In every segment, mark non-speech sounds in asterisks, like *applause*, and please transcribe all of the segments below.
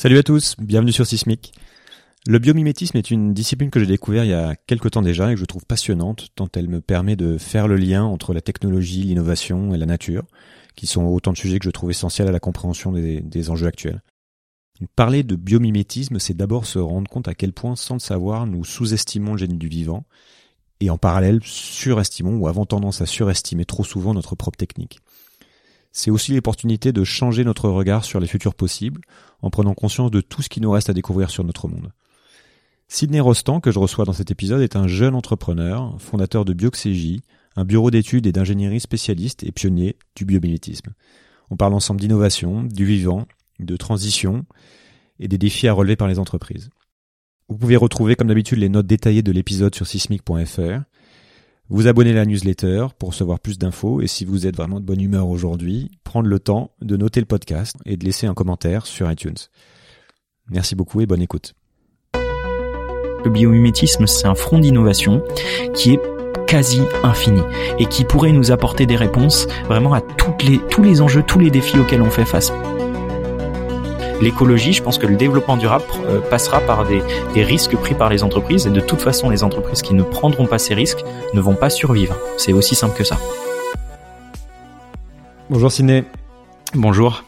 Salut à tous, bienvenue sur Sismic. Le biomimétisme est une discipline que j'ai découvert il y a quelques temps déjà et que je trouve passionnante tant elle me permet de faire le lien entre la technologie, l'innovation et la nature, qui sont autant de sujets que je trouve essentiels à la compréhension des, des enjeux actuels. Parler de biomimétisme, c'est d'abord se rendre compte à quel point, sans le savoir, nous sous-estimons le génie du vivant et en parallèle surestimons ou avons tendance à surestimer trop souvent notre propre technique c'est aussi l'opportunité de changer notre regard sur les futurs possibles en prenant conscience de tout ce qui nous reste à découvrir sur notre monde. Sidney Rostand, que je reçois dans cet épisode, est un jeune entrepreneur, fondateur de Bioxégie, un bureau d'études et d'ingénierie spécialiste et pionnier du biomimétisme. On parle ensemble d'innovation, du vivant, de transition et des défis à relever par les entreprises. Vous pouvez retrouver comme d'habitude les notes détaillées de l'épisode sur sismic.fr vous abonner à la newsletter pour recevoir plus d'infos et si vous êtes vraiment de bonne humeur aujourd'hui, prendre le temps de noter le podcast et de laisser un commentaire sur iTunes. Merci beaucoup et bonne écoute. Le biomimétisme, c'est un front d'innovation qui est quasi infini et qui pourrait nous apporter des réponses vraiment à les, tous les enjeux, tous les défis auxquels on fait face l'écologie, je pense que le développement durable euh, passera par des, risques pris par les entreprises et de toute façon les entreprises qui ne prendront pas ces risques ne vont pas survivre. C'est aussi simple que ça. Bonjour Ciné. Bonjour.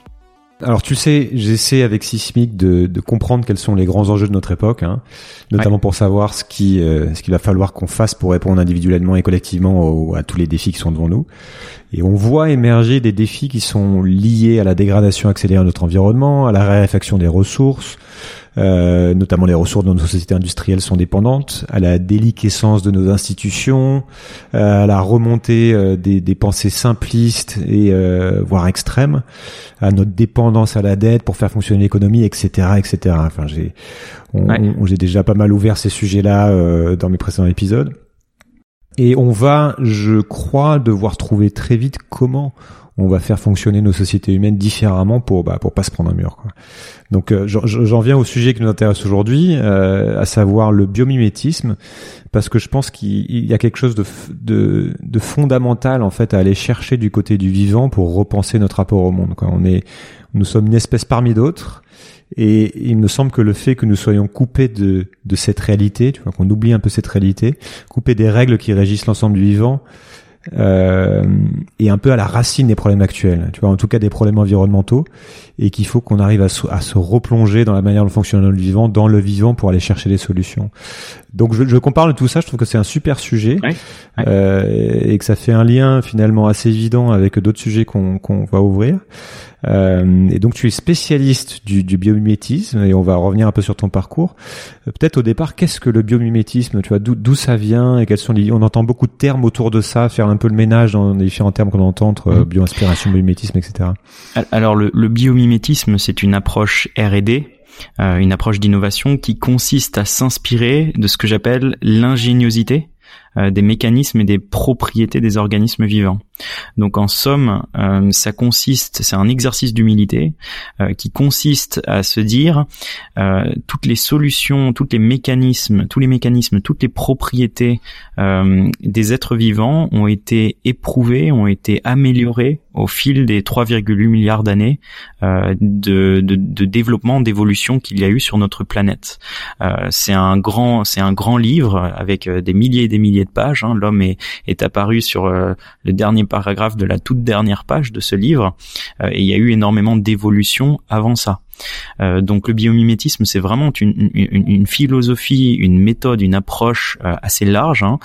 Alors tu sais, j'essaie avec Sismic de, de, comprendre quels sont les grands enjeux de notre époque, hein, notamment pour savoir ce qui euh, ce qu'il va falloir qu'on fasse pour répondre individuellement et collectivement à tous les défis qui sont devant nous. Et on voit émerger des défis qui sont liés à la dégradation accélérée de notre environnement, à la raréfaction des ressources, euh, notamment les ressources dont nos sociétés industrielles sont dépendantes, à la déliquescence de nos institutions, euh, à la remontée euh, des, des, pensées simplistes et voire extrêmes, à notre dépendance à la dette pour faire fonctionner l'économie, etc., etc. Enfin, j'ai j'ai déjà pas mal ouvert ces sujets-là dans mes précédents épisodes. Et on va, je crois, devoir trouver très vite comment on va faire fonctionner nos sociétés humaines différemment pour bah, pour pas se prendre un mur. Quoi. Donc euh, j'en viens au sujet qui nous intéresse aujourd'hui, euh, à savoir le biomimétisme, parce que je pense qu'il y a quelque chose de, de, de, fondamental en fait à aller chercher du côté du vivant pour repenser notre rapport au monde. Quoi. On est, nous sommes une espèce parmi d'autres. Et il me semble que le fait que nous soyons coupés de, de cette réalité, tu vois, qu'on oublie un peu cette réalité, coupés des règles qui régissent l'ensemble du vivant, euh, et un peu à la racine des problèmes actuels, tu vois, en tout cas des problèmes environnementaux, et qu'il faut qu'on arrive à, se replonger dans la manière dont fonctionne le vivant, dans le vivant, pour aller chercher des solutions. Donc, je, je compare de tout ça, je trouve que c'est un super sujet, Euh, et que ça fait un lien finalement assez évident avec d'autres sujets qu'on va ouvrir. Euh, et donc tu es spécialiste du, du, biomimétisme et on va revenir un peu sur ton parcours. Euh, peut-être au départ, qu'est-ce que le biomimétisme Tu vois, d'où ça vient et quels sont les On entend beaucoup de termes autour de ça, faire un peu le ménage dans les différents termes qu'on entend entre euh, mm. bioinspiration, biomimétisme, etc. Alors le, le biomimétisme, c'est une approche R&D une approche d'innovation qui consiste à s'inspirer de ce que j'appelle l'ingéniosité euh, des mécanismes et des propriétés des organismes vivants. Donc en somme, euh, ça consiste, c'est un exercice d'humilité euh, qui consiste à se dire toutes les solutions, tous les mécanismes, tous les mécanismes, toutes les propriétés des êtres vivants ont été éprouvés, ont été améliorés au fil des 3,8 milliards d'années de, de, de, développement, d'évolution qu'il y a eu sur notre planète. c'est un grand, c'est un grand livre avec des milliers et des milliers de pages. Hein. L'homme est, apparu sur euh, le dernier paragraphe de la toute dernière page de ce livre, euh, et il y a eu énormément d'évolutions avant ça. Euh, donc le biomimétisme, c'est vraiment une, une, philosophie, une méthode, une approche assez large hein,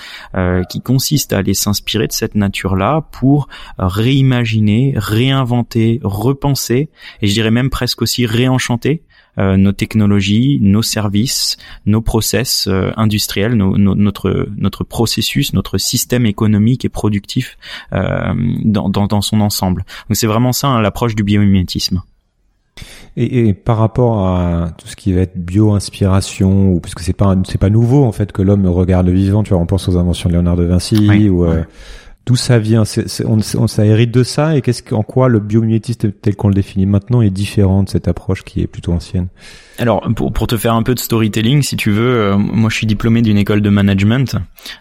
qui consiste à aller s'inspirer de cette nature-là pour réimaginer, réinventer, repenser, et je dirais même presque aussi réenchanter euh, nos technologies, nos services, nos process euh, industriels, notre notre processus, notre système économique et productif euh, dans, dans, dans, son ensemble. Donc c'est vraiment ça hein, l'approche du biomimétisme. Et, et, par rapport à tout ce qui va être bio-inspiration, ou puisque c'est pas c'est pas nouveau en fait que l'homme regarde le vivant, tu vois, on pense aux inventions de Léonard de Vinci ou D'où ça vient on, on, Ça hérite de ça et qu'est-ce qu'en quoi le biomimétisme tel qu'on le définit maintenant est différent de cette approche qui est plutôt ancienne? Alors pour, pour te faire un peu de storytelling, si tu veux, euh, moi je suis diplômé d'une école de management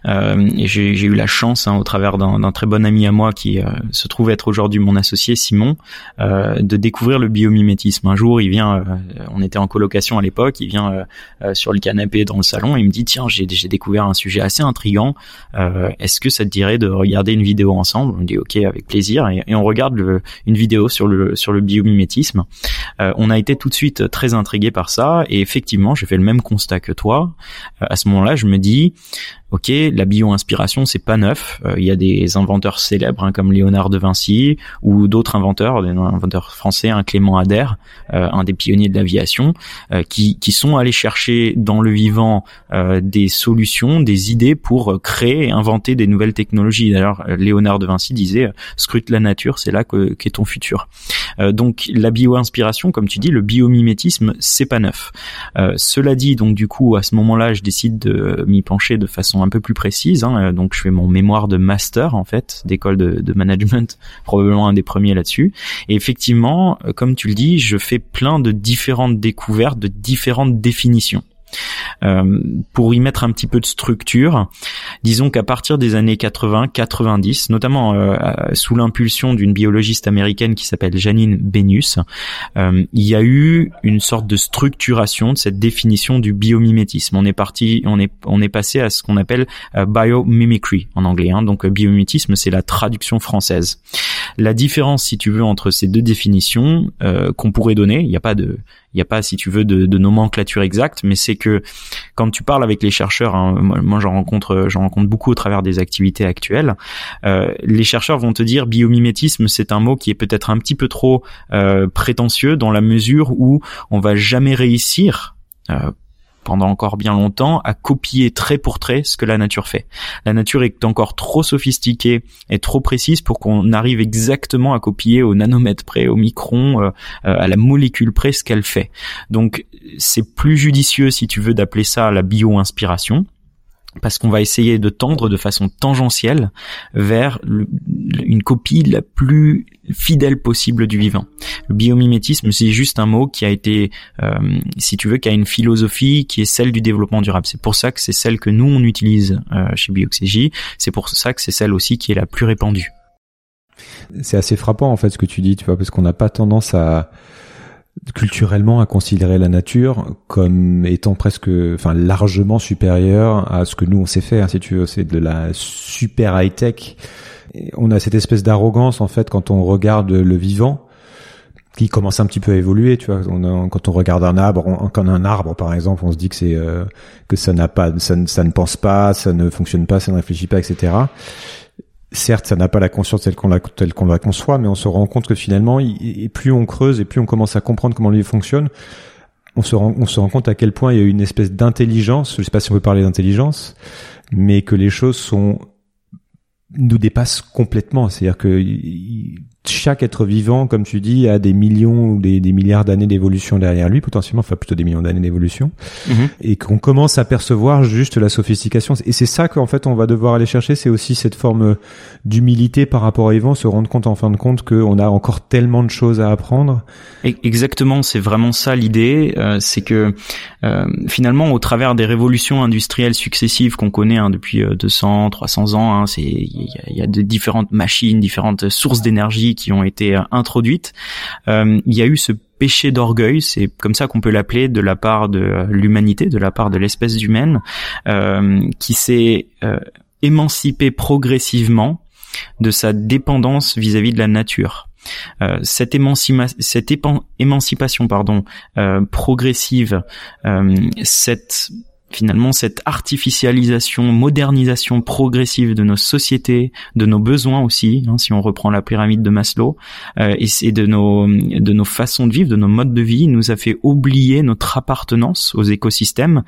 euh, et j'ai eu la chance, hein, au travers d'un très bon ami à moi qui euh, se trouve être aujourd'hui mon associé Simon, euh, de découvrir le biomimétisme. Un jour, il vient, euh, on était en colocation à l'époque, il vient sur le canapé dans le salon, et il me dit tiens j'ai découvert un sujet assez intrigant. Est-ce que ça te dirait de regarder une vidéo ensemble On dit ok avec plaisir et, on regarde une vidéo sur le sur le biomimétisme. on a été tout de suite très intrigué par ça et effectivement j'ai fait le même constat que toi. Euh, à ce moment-là, je me dis ok, la bio-inspiration c'est pas neuf. Euh, il y a des inventeurs célèbres hein, comme Léonard de Vinci ou d'autres inventeurs, des inventeurs français, un Clément Ader, euh, un des pionniers de l'aviation, euh, qui, qui sont allés chercher dans le vivant des solutions, des idées pour créer et inventer des nouvelles technologies. D'ailleurs, Léonard de Vinci disait scrute la nature, c'est là qu'est ton futur. donc la bio-inspiration, comme tu dis, le biomimétisme, c'est pas neuf. cela dit, donc du coup, à ce moment-là, je décide de m'y pencher de façon un peu plus précise. Hein. Donc je fais mon mémoire de master en fait d'école de, de, management, *laughs* probablement un des premiers là-dessus. Et effectivement, euh, comme tu le dis, je fais plein de différentes découvertes, de différentes définitions. Euh, pour y mettre un petit peu de structure, disons qu'à partir des années 80-90, notamment euh, sous l'impulsion d'une biologiste américaine qui s'appelle Janine Benius, euh, il y a eu une sorte de structuration de cette définition du biomimétisme. On est parti, on est on est passé à ce qu'on appelle biomimicry en anglais. Hein. Donc biomimétisme, c'est la traduction française. La différence, si tu veux, entre ces deux définitions qu'on pourrait donner, il n'y a pas de il n'y a pas, si tu veux, de, nomenclature exacte, mais c'est que quand tu parles avec les chercheurs, hein, moi, j'en rencontre, j'en rencontre beaucoup au travers des activités actuelles. Euh, les chercheurs vont te dire biomimétisme, c'est un mot qui est peut-être un petit peu trop euh, prétentieux dans la mesure où on va jamais réussir euh, pendant encore bien longtemps à copier trait pour trait ce que la nature fait. La nature est encore trop sophistiquée et trop précise pour qu'on arrive exactement à copier au nanomètre près, au micron, euh, euh, à la molécule près ce qu'elle fait. Donc c'est plus judicieux si tu veux d'appeler ça la bio-inspiration parce qu'on va essayer de tendre de façon tangentielle vers une copie la plus fidèle possible du vivant. Le biomimétisme, c'est juste un mot qui a été, euh, si tu veux, qui a une philosophie qui est celle du développement durable. C'est pour ça que c'est celle que nous on utilise euh, chez Bioxégie. C'est pour ça que c'est celle aussi qui est la plus répandue. C'est assez frappant en fait ce que tu dis, tu vois, parce qu'on n'a pas tendance à culturellement à considérer la nature comme étant presque, enfin largement supérieure à ce que nous on sait faire. Si tu veux, c'est de la super high tech. On a cette espèce d'arrogance en fait quand on regarde le vivant qui commence un petit peu à évoluer. Tu vois, quand on regarde un arbre, quand un arbre par exemple, on se dit que c'est euh, que ça n'a pas, ça ne pense pas, ça ne fonctionne pas, ça ne réfléchit pas, etc certes, ça n'a pas la conscience telle qu'on la, conçoit, mais on se rend compte que finalement, et plus on creuse et plus on commence à comprendre comment lui fonctionne, on se rend, compte à quel point il y a une espèce d'intelligence. Je sais pas si on peut parler d'intelligence, mais que les choses nous dépassent complètement. C'est-à-dire que chaque être vivant, comme tu dis, a des millions ou des, milliards d'années d'évolution derrière lui, potentiellement, enfin plutôt des millions d'années d'évolution, mhm. et qu'on commence à percevoir juste la sophistication. Et c'est ça qu'en fait on va devoir aller chercher, c'est aussi cette forme d'humilité par rapport à Yvan, se rendre compte en fin de compte qu'on a encore tellement de choses à apprendre. Exactement, c'est vraiment ça l'idée, euh, c'est que euh, finalement au travers des révolutions industrielles successives qu'on connaît hein, depuis 200, euh, 300 ans, hein, c'est il y, y a de différentes machines, différentes sources d'énergie qui ont été euh, introduites, euh, il y a eu ce péché d'orgueil, c'est comme ça qu'on peut l'appeler, de la part de euh, l'humanité, de la part de l'espèce humaine, qui s'est émancipé progressivement de sa dépendance vis-à-vis de la nature. cette, émancipation progressive, cette finalement cette artificialisation, modernisation progressive de nos sociétés, de nos besoins aussi, hein, si on reprend la pyramide de Maslow, euh, et, de nos de nos façons de vivre, de nos modes de vie, nous a fait oublier notre appartenance aux écosystèmes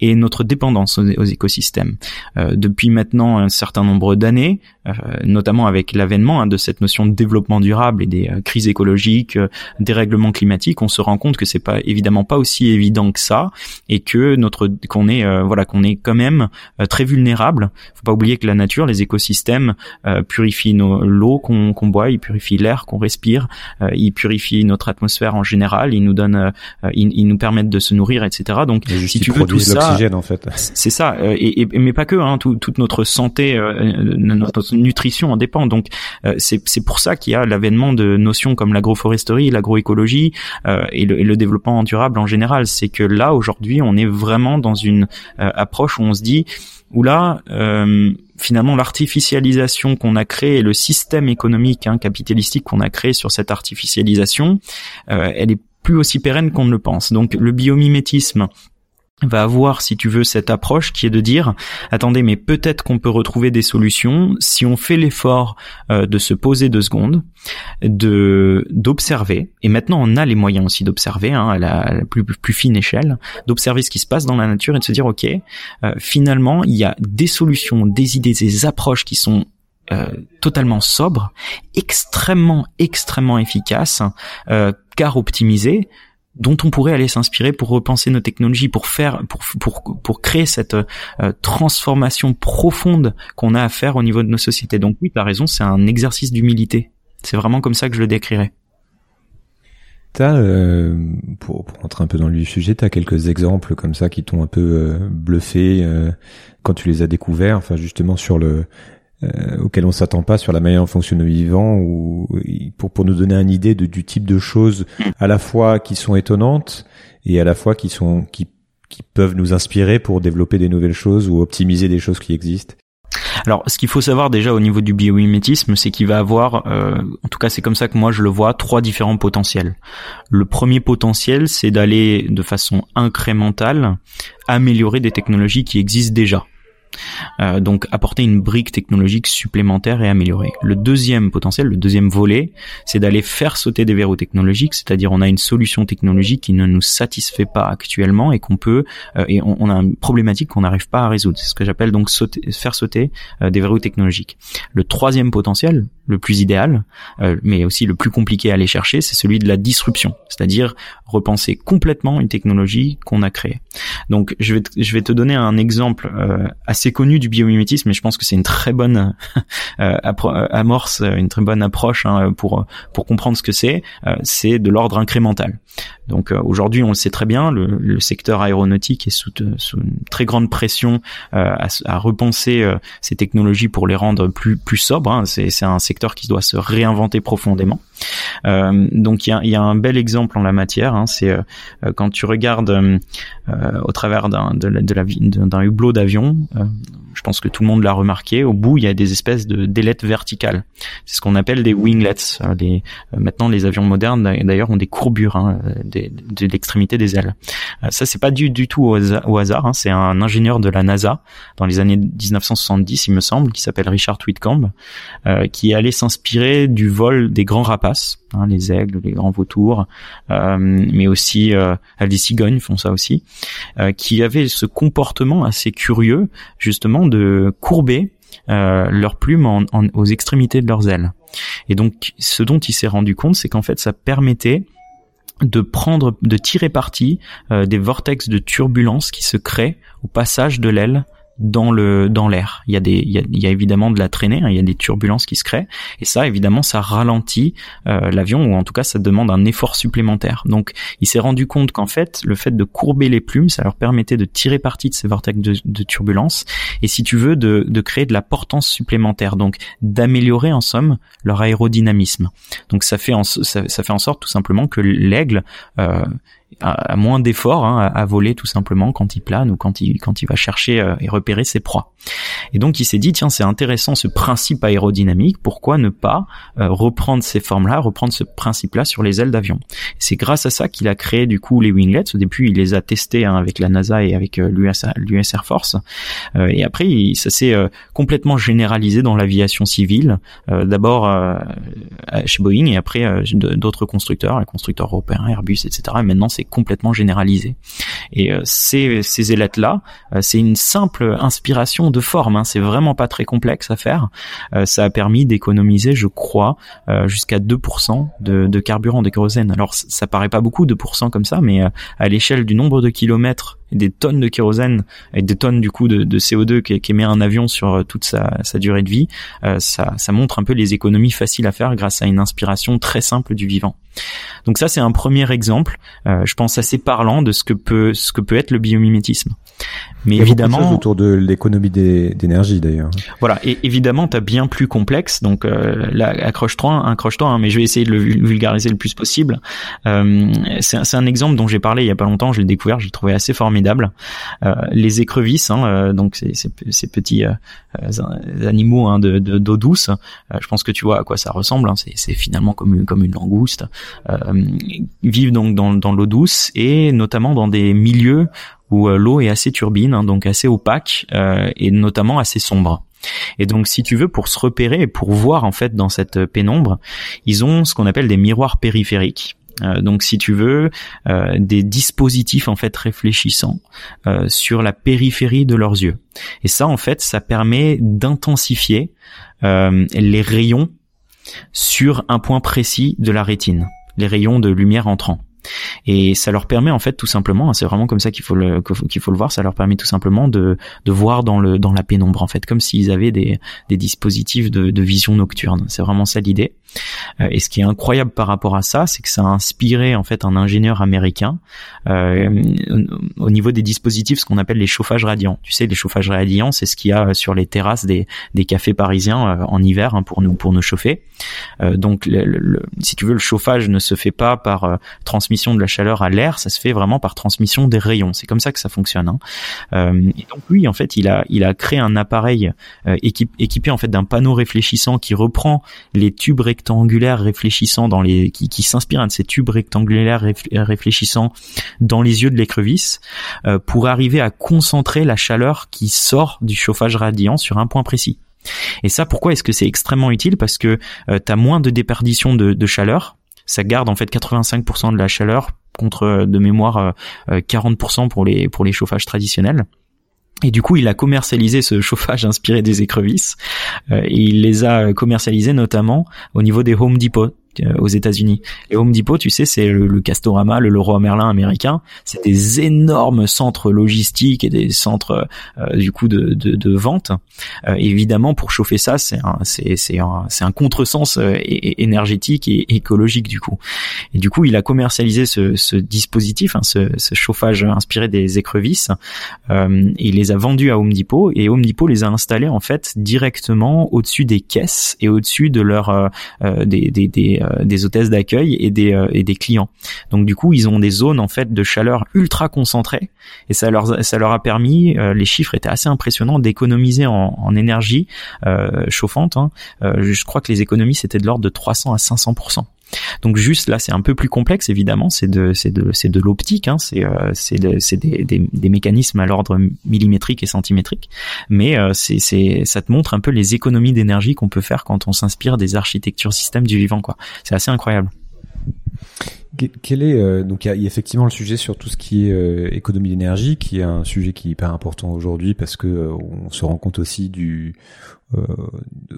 et notre dépendance aux, écosystèmes. Euh, depuis maintenant un certain nombre d'années, euh, notamment avec l'avènement hein, de cette notion de développement durable et des crises écologiques, des règlements climatiques, on se rend compte que c'est pas évidemment pas aussi évident que ça et que notre qu'on qu'on est voilà qu'on est quand même très vulnérable. Faut pas oublier que la nature, les écosystèmes purifient l'eau qu'on boit, ils purifient l'air qu'on respire, ils purifient notre atmosphère en général, ils nous donnent, ils, ils, nous permettent de se nourrir, etc. Donc si tu veux tout ça, en fait. c'est ça. Et, et, mais pas que, hein, tout, toute notre santé, notre nutrition en dépend. Donc c'est pour ça qu'il y a l'avènement de notions comme l'agroforesterie, l'agroécologie et, le, et le développement durable en général. C'est que là aujourd'hui, on est vraiment dans une approche où on se dit où là, euh, finalement, l'artificialisation qu'on a créée, le système économique hein, capitalistique qu'on a créé sur cette artificialisation, euh, elle est plus aussi pérenne qu'on ne le pense. Donc le biomimétisme, va avoir, si tu veux, cette approche qui est de dire, attendez, mais peut-être qu'on peut retrouver des solutions si on fait l'effort euh, de se poser deux secondes, de d'observer. Et maintenant, on a les moyens aussi d'observer, hein, à, la, plus, fine échelle, d'observer ce qui se passe dans la nature et de se dire, ok, euh, finalement, il y a des solutions, des idées, des approches qui sont euh, totalement sobres, extrêmement, extrêmement efficaces, car optimisées, dont on pourrait aller s'inspirer pour repenser nos technologies, pour faire, pour pour pour créer cette euh, transformation profonde qu'on a à faire au niveau de nos sociétés. Donc oui, tu as raison, c'est un exercice d'humilité. C'est vraiment comme ça que je le décrirais. T'as, euh, pour, pour un peu dans le sujet, t'as quelques exemples comme ça qui t'ont un peu euh, bluffé euh, quand tu les as découverts, enfin justement sur le euh, auquel on s'attend pas sur la manière dont fonctionne le vivant ou pour pour nous donner une idée de, du type de choses à la fois qui sont étonnantes et à la fois qui sont qui qui peuvent nous inspirer pour développer des nouvelles choses ou optimiser des choses qui existent. Alors, ce qu'il faut savoir déjà au niveau du biomimétisme, c'est qu'il va avoir, euh, en tout cas c'est comme ça que moi je le vois, trois différents potentiels. Le premier potentiel, c'est d'aller de façon incrémentale améliorer des technologies qui existent déjà. Euh, donc apporter une brique technologique supplémentaire et améliorée. Le deuxième potentiel, le deuxième volet, c'est d'aller faire sauter des verrous technologiques, c'est-à-dire on a une solution technologique qui ne nous satisfait pas actuellement et qu'on peut euh, et on, a une problématique qu'on n'arrive pas à résoudre. C'est ce que j'appelle donc faire sauter euh, des verrous technologiques. Le troisième potentiel, le plus idéal, mais aussi le plus compliqué à aller chercher, c'est celui de la disruption, c'est-à-dire repenser complètement une technologie qu'on a créée. Donc je vais je vais te donner un exemple assez connu du biomimétisme, mais je pense que c'est une très bonne *laughs* euh, euh, amorce, une très bonne approche hein, pour pour comprendre ce que c'est. Euh, c'est de l'ordre incrémental. Donc aujourd'hui, on le sait très bien, le, secteur aéronautique est sous, une très grande pression à, repenser ces technologies pour les rendre plus plus sobres. Hein. C'est un secteur qui doit se réinventer profondément. Euh, donc il y a, un bel exemple en la matière. Hein, c'est euh, quand tu regardes euh, au travers d'un hublot d'avion, je pense que tout le monde l'a remarqué. Au bout, il y a des espèces de d'ailettes verticales. C'est ce qu'on appelle des winglets. Les, maintenant, les avions modernes d'ailleurs ont des courbures hein, de l'extrémité des ailes. Ça, c'est pas du, du tout au, hasard. Hein. C'est un ingénieur de la NASA dans les années 1970, il me semble, qui s'appelle Richard Whitcomb, qui allait s'inspirer du vol des grands rapaces Hein, les aigles, les grands vautours, euh, mais aussi euh, des cigognes font ça aussi, euh, qui avaient ce comportement assez curieux justement de courber euh, leurs plumes aux extrémités de leurs ailes. Et donc, ce dont il s'est rendu compte, c'est qu'en fait, ça permettait de prendre, de tirer parti des vortex de turbulence qui se créent au passage de l'aile dans le dans l'air. Il y a des il y a, il y a, évidemment de la traînée, hein, il y a des turbulences qui se créent et ça évidemment ça ralentit euh, l'avion ou en tout cas ça demande un effort supplémentaire. Donc il s'est rendu compte qu'en fait le fait de courber les plumes ça leur permettait de tirer parti de ces vortex de, de turbulence et si tu veux de, de créer de la portance supplémentaire donc d'améliorer en somme leur aérodynamisme. Donc ça fait en, ça, ça fait en sorte tout simplement que l'aigle euh, à, moins d'efforts hein, à, voler tout simplement quand il plane ou quand il quand il va chercher euh, et repérer ses proies. Et donc il s'est dit tiens c'est intéressant ce principe aérodynamique, pourquoi ne pas euh, reprendre ces formes-là, reprendre ce principe-là sur les ailes d'avion? C'est grâce à ça qu'il a créé du coup les winglets. Au début il les a testés hein, avec la NASA et avec euh, l'US Air Force, et après il, ça s'est complètement généralisé dans l'aviation civile. D'abord chez Boeing et après d'autres constructeurs, les constructeurs européens, Airbus, etc. Et maintenant c'est complètement généralisé. Et ces, ces ailettes là, c'est une simple inspiration de forme. Hein, c'est vraiment pas très complexe à faire. ça a permis d'économiser, je crois, jusqu'à 2% de, de carburant, de kérosène. Alors ça paraît pas beaucoup 2% comme ça, mais à l'échelle du nombre de kilomètres des tonnes de kérosène et des tonnes du coup de, de CO2 qu'émet un avion sur euh, toute sa, sa durée de vie, euh, ça, ça montre un peu les économies faciles à faire grâce à une inspiration très simple du vivant. Donc ça c'est un premier exemple, euh, je pense assez parlant de ce que peut ce que peut être le biomimétisme. Mais évidemment autour de l'économie d'énergie d'ailleurs. Voilà, et évidemment tu as bien plus complexe. Donc euh, là accroche-toi, accroche-toi, hein, mais je vais essayer de le vulgariser le plus possible. Euh, c'est un exemple dont j'ai parlé il y a pas longtemps, je l'ai découvert, je l'ai trouvé assez formidable. Euh, les écrevisses, hein, euh, donc ces, ces, ces petits animaux hein, de d'eau douce, je pense que tu vois à quoi ça ressemble. C'est finalement comme une, comme une langouste. vivent donc dans, dans l'eau douce et notamment dans des milieux où euh, l'eau est assez turbine, hein, donc assez opaque euh, et notamment assez sombre. Et donc, si tu veux, pour se repérer et pour voir en fait dans cette pénombre, ils ont ce qu'on appelle des miroirs périphériques. Euh, donc, si tu veux, des dispositifs en fait réfléchissants sur la périphérie de leurs yeux. Et ça, en fait, ça permet d'intensifier les rayons sur un point précis de la rétine, les rayons de lumière entrant. Et ça leur permet en fait tout simplement, hein, c'est vraiment comme ça qu'il faut le qu'il faut le voir, ça leur permet tout simplement de voir dans le dans la pénombre en fait, comme s'ils avaient des des dispositifs de vision nocturne. C'est vraiment ça l'idée. Euh, et ce qui est incroyable par rapport à ça, c'est que ça a inspiré en fait un ingénieur américain euh, au niveau des dispositifs, ce qu'on appelle les chauffages radiants. Tu sais, les chauffages radiants, c'est ce qu'il y a sur les terrasses des, des cafés parisiens euh, en hiver hein, pour nous pour nous chauffer. Euh, donc, le, si tu veux, le chauffage ne se fait pas par euh, transmission de la chaleur à l'air, ça se fait vraiment par transmission des rayons. C'est comme ça que ça fonctionne. Hein. et donc lui, en fait, il a il a créé un appareil équipé en fait d'un panneau réfléchissant qui reprend les tubes rectangulaires réfléchissants dans les qui, qui s'inspire de ces tubes rectangulaires réfléchissants dans les yeux de l'écrevisse euh, pour arriver à concentrer la chaleur qui sort du chauffage radiant sur un point précis. Et ça, pourquoi est-ce que c'est extrêmement utile? Parce que euh, tu as moins de déperdition de, de, chaleur. Ça garde en fait 85% de la chaleur contre euh, de mémoire 40% pour les pour les chauffages traditionnels. Et du coup, il a commercialisé ce chauffage inspiré des écrevisses et il les a commercialisés notamment au niveau des Home Depot. Euh, aux États-Unis. Et Home Depot, tu sais, c'est le, Castorama, le Leroy Merlin américain. C'est des énormes centres logistiques et des centres euh, du coup de, de, de vente. Euh, évidemment, pour chauffer ça, c'est un c'est c'est un c'est un contresens énergétique et écologique du coup. Et du coup, il a commercialisé ce, ce dispositif, hein, ce, ce, chauffage inspiré des écrevisses. et il les a vendus à Home Depot et Home Depot les a installés en fait directement au-dessus des caisses et au-dessus de leur des, des, des euh, des hôtesses d'accueil et des euh, et des clients. Donc du coup, ils ont des zones en fait de chaleur ultra concentrées et ça leur ça leur a permis, euh, les chiffres étaient assez impressionnants, d'économiser en, en, énergie chauffante. Hein. je crois que les économies c'était de l'ordre de 300 à 500 donc juste là, c'est un peu plus complexe évidemment. C'est de l'optique. C'est des, mécanismes à l'ordre millimétrique et centimétrique. Mais euh, ça te montre un peu les économies d'énergie qu'on peut faire quand on s'inspire des architectures systèmes du vivant. Quoi. C'est assez incroyable. Quel est euh, donc il y, a, effectivement le sujet sur tout ce qui est euh, économie d'énergie, qui est un sujet qui est hyper important aujourd'hui parce que euh, on se rend compte aussi du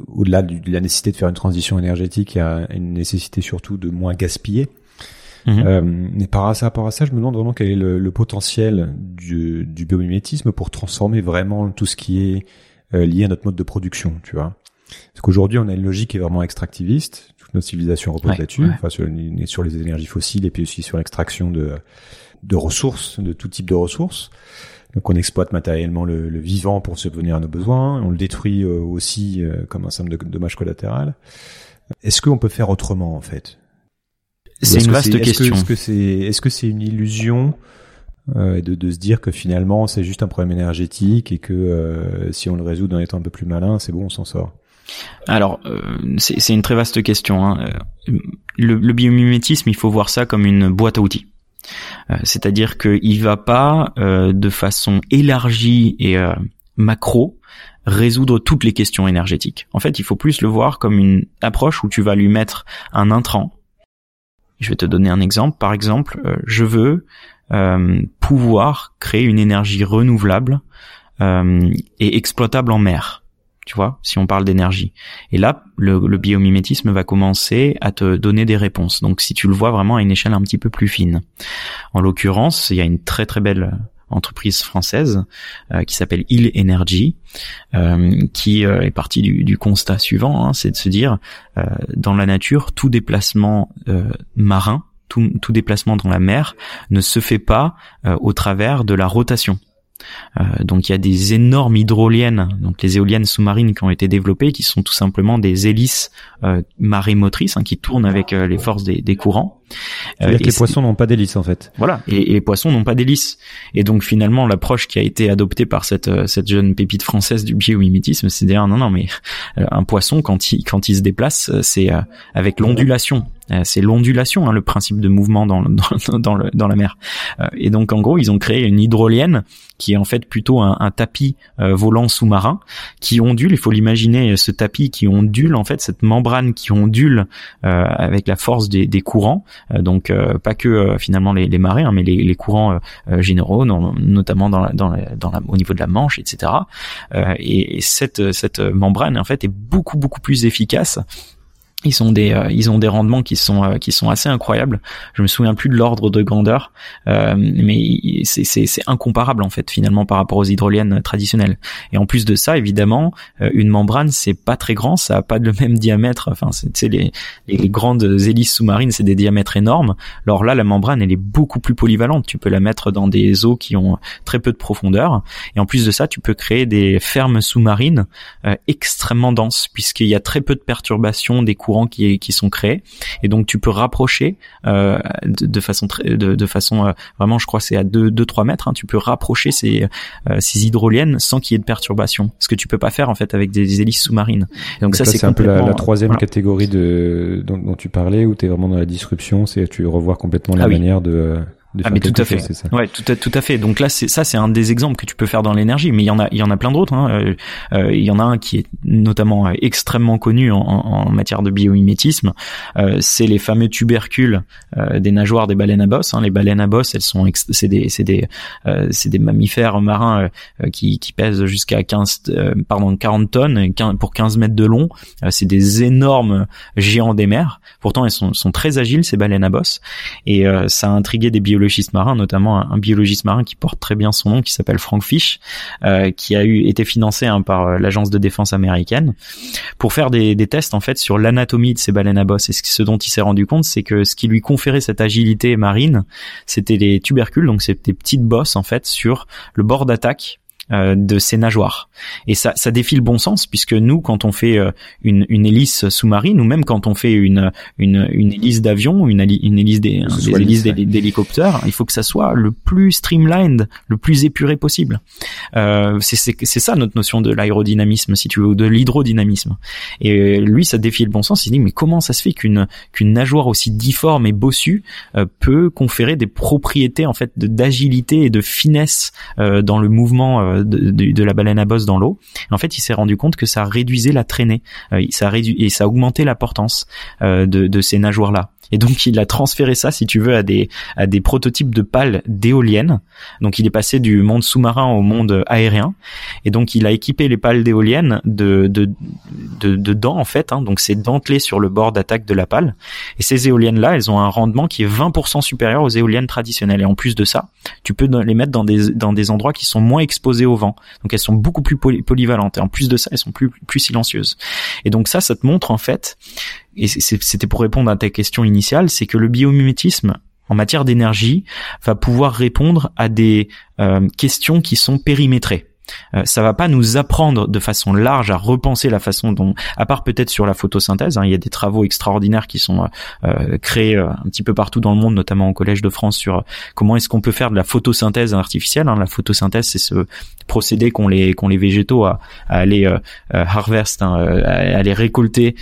au-delà de la nécessité de faire une transition énergétique, il y a une nécessité surtout de moins gaspiller. Mhm. mais par rapport à ça, je me demande vraiment quel est le, potentiel du, du biomimétisme pour transformer vraiment tout ce qui est lié à notre mode de production, tu vois. Parce qu'aujourd'hui, on a une logique qui est vraiment extractiviste. Toute notre civilisation repose là-dessus. Enfin, sur, sur, les énergies fossiles et puis aussi sur l'extraction de, de ressources, de tout type de ressources. Donc on exploite matériellement le, le, vivant pour subvenir à nos besoins, on le détruit euh, aussi euh, comme un simple de dommage collatéral. Est-ce qu'on peut faire autrement en fait? C'est une vaste question. Est-ce que c'est est-ce que c'est une illusion euh, de, de, se dire que finalement c'est juste un problème énergétique et que euh, si on le résout en étant un peu plus malin, c'est bon, on s'en sort? Alors, euh, c'est une très vaste question. Hein. Euh, le, biomimétisme, il faut voir ça comme une boîte à outils. Euh, c'est-à-dire qu'il va pas de façon élargie et macro résoudre toutes les questions énergétiques. En fait, il faut plus le voir comme une approche où tu vas lui mettre un intrant. Je vais te donner un exemple. Par exemple, je veux pouvoir créer une énergie renouvelable et exploitable en mer tu vois, si on parle d'énergie. Et là, le, biomimétisme va commencer à te donner des réponses. Donc, si tu le vois vraiment à une échelle un petit peu plus fine. En l'occurrence, il y a une très très belle entreprise française euh, qui s'appelle Il Energy, euh, qui euh, est partie du, constat suivant, hein, c'est de se dire, dans la nature, tout déplacement marin, tout, déplacement dans la mer ne se fait pas au travers de la rotation. Euh, donc il y a des énormes hydroliennes, donc les éoliennes sous-marines qui ont été développées, qui sont tout simplement des hélices euh, marémotrices hein, qui tournent avec euh, les forces des courants. Euh, et les poissons n'ont pas d'hélice en fait. Voilà, et, et, les poissons n'ont pas d'hélice. Et donc finalement l'approche qui a été adoptée par cette cette jeune pépite française du biomimétisme, c'est dire non non mais un poisson quand il quand il se déplace, c'est avec l'ondulation. C'est l'ondulation, hein, le principe de mouvement dans, *laughs* dans, dans, le, dans la mer. Et donc en gros, ils ont créé une hydrolienne qui est en fait plutôt un, un tapis volant sous-marin qui ondule. Il faut l'imaginer, ce tapis qui ondule en fait cette membrane qui ondule euh, avec la force des, courants, euh, donc euh, pas que finalement les, les marées, hein, mais les, courants généraux, notamment dans, dans, au niveau de la Manche, etc. et cette, cette membrane en fait est beaucoup beaucoup plus efficace ils ont des euh, ils ont des rendements qui sont euh, qui sont assez incroyables. Je me souviens plus de l'ordre de grandeur, euh, mais c'est incomparable en fait finalement par rapport aux hydroliennes traditionnelles. Et en plus de ça, évidemment, une membrane c'est pas très grand, ça a pas le même diamètre. Enfin, c'est les les grandes hélices sous-marines, c'est des diamètres énormes. Alors là, la membrane elle est beaucoup plus polyvalente. Tu peux la mettre dans des eaux qui ont très peu de profondeur. Et en plus de ça, tu peux créer des fermes sous-marines extrêmement denses puisqu'il y a très peu de perturbations des courants qui, qui sont créés. Et donc tu peux rapprocher euh, de, façon très, de, façon euh, vraiment je crois c'est à 2 2 3 mètres hein, tu peux rapprocher ces euh, ces hydroliennes sans qu'il y ait de perturbation. Ce que tu peux pas faire en fait avec des, hélices sous-marines. Donc, ça c'est un peu la, troisième catégorie de dont, tu parlais où tu es vraiment dans la disruption c'est tu revois complètement la ah manière de ah mais tout à fait. Ça. Ouais, tout à, tout à fait. Donc là, c'est ça, c'est un des exemples que tu peux faire dans l'énergie, mais il y en a, il y en a plein d'autres. Hein. Euh, euh, il y en a un qui est notamment euh, extrêmement connu en, en matière de biomimétisme. c'est les fameux tubercules des nageoires des baleines à bosse. Hein. Les baleines à bosse, elles sont, c'est des, c'est des, c'est des mammifères marins qui, qui pèsent jusqu'à 15, pardon, 40 tonnes pour 15 mètres de long. c'est des énormes géants des mers. Pourtant, elles sont, sont très agiles ces baleines à bosse, et ça a intrigué des biologistes biologiste marin, notamment un, biologiste marin qui porte très bien son nom, qui s'appelle Frank Fish, euh, qui a eu été financé hein, par euh, l'agence de défense américaine pour faire des, tests en fait sur l'anatomie de ces baleines à bosse. Et ce, dont il s'est rendu compte, c'est que ce qui lui conférait cette agilité marine, c'était les tubercules, donc c'était des petites bosses en fait sur le bord d'attaque de ces nageoires. Et ça, ça défie le bon sens puisque nous, quand on fait euh, une, une hélice sous-marine ou même quand on fait une une, une hélice d'avion, une, une hélice des, hélices d'hélicoptère, il faut que ça soit le plus streamlined, le plus épuré possible. Euh, c'est ça notre notion de l'aérodynamisme, si tu veux, ou de l'hydrodynamisme. Et lui, ça défie le bon sens. Il dit mais comment ça se fait qu'une qu'une nageoire aussi difforme et bossue peut conférer des propriétés en fait d'agilité et de finesse dans le mouvement de, la baleine à bosse dans l'eau. En fait, il s'est rendu compte que ça réduisait la traînée, euh, ça réduit et ça augmentait la portance euh, de, de ces nageoires là. Et donc il a transféré ça, si tu veux, à des à des prototypes de pales d'éoliennes. Donc il est passé du monde sous-marin au monde aérien. Et donc il a équipé les pales d'éoliennes de de, de de, dents en fait. Hein. donc c'est dentelé sur le bord d'attaque de la pale. Et ces éoliennes là, elles ont un rendement qui est 20% supérieur aux éoliennes traditionnelles. Et en plus de ça, tu peux les mettre dans des dans des endroits qui sont moins exposés au vent. Donc elles sont beaucoup plus polyvalentes. Et en plus de ça, elles sont plus plus silencieuses. Et donc ça, ça te montre en fait et c'était pour répondre à ta question initiale, c'est que le biomimétisme en matière d'énergie va pouvoir répondre à des euh, questions qui sont périmétrées. Euh, ça va pas nous apprendre de façon large à repenser la façon dont, à part peut-être sur la photosynthèse, hein, il y a des travaux extraordinaires qui sont euh, euh créés euh, un petit peu partout dans le monde, notamment au Collège de France, sur comment est-ce qu'on peut faire de la photosynthèse artificielle. Hein. La photosynthèse, c'est ce procédé qu'ont les qu'ont les végétaux à, à aller euh, harvest, hein, à aller récolter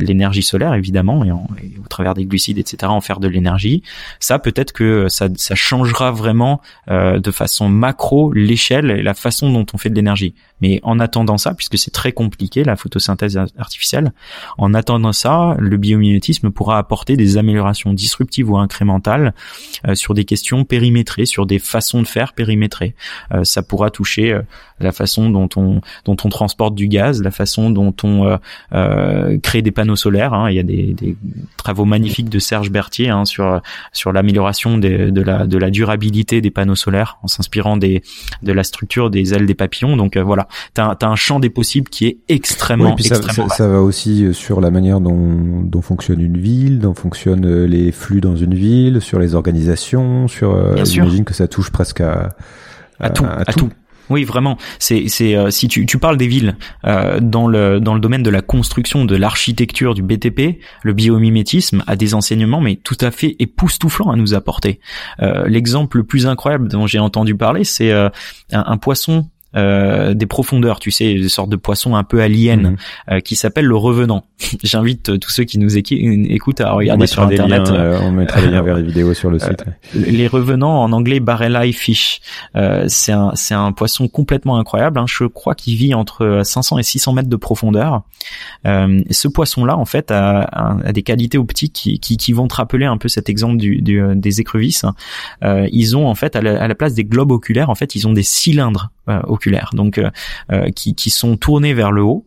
l'énergie solaire évidemment, et, en, au travers des glucides, etc., en faire de l'énergie. Ça, peut-être que ça, ça changera vraiment de façon macro l'échelle et la façon dont on fait de l'énergie. Mais en attendant ça, puisque c'est très compliqué la photosynthèse artificielle, en attendant ça, le biomimétisme pourra apporter des améliorations disruptives ou incrémentales euh, sur des questions périmétrées, sur des façons de faire périmétrées. Euh, ça pourra toucher euh, la façon dont on dont on transporte du gaz, la façon dont on crée des panneaux solaires. Hein. Il y a des, des, travaux magnifiques de Serge Berthier hein, sur sur l'amélioration de la de la durabilité des panneaux solaires en s'inspirant de la structure des ailes des papillons. Donc voilà, t'as as un champ des possibles qui est extrêmement oui, ça, extrêmement. Ça, ça, va aussi sur la manière dont dont fonctionne une ville, dont fonctionnent les flux dans une ville, sur les organisations, sur. Euh, j'imagine que ça touche presque à à, tout, à, tout. Oui, vraiment. C'est, c'est euh, si tu, tu parles des villes euh, dans le dans le domaine de la construction, de l'architecture, du BTP, le biomimétisme a des enseignements mais tout à fait époustouflants à nous apporter. Euh, l'exemple le plus incroyable dont j'ai entendu parler, c'est un, un, poisson euh, des profondeurs, tu sais, des sortes de poissons un peu aliens, mhm. euh, qui s'appelle le revenant. *laughs* J'invite euh, tous ceux qui nous écoutent à regarder sur internet. on mettra des liens vers les vidéos sur le site. Les revenants en anglais barrel fish. c'est un c'est un poisson complètement incroyable. Hein. Je crois qu'il vit entre 500 et 600 mètres de profondeur. ce poisson-là, en fait, a, a, des qualités optiques qui, qui, qui, vont te rappeler un peu cet exemple du, du des écrevisses. ils ont en fait à la, à la, place des globes oculaires, en fait, ils ont des cylindres oculaires donc euh, euh, qui, qui sont tournés vers le haut.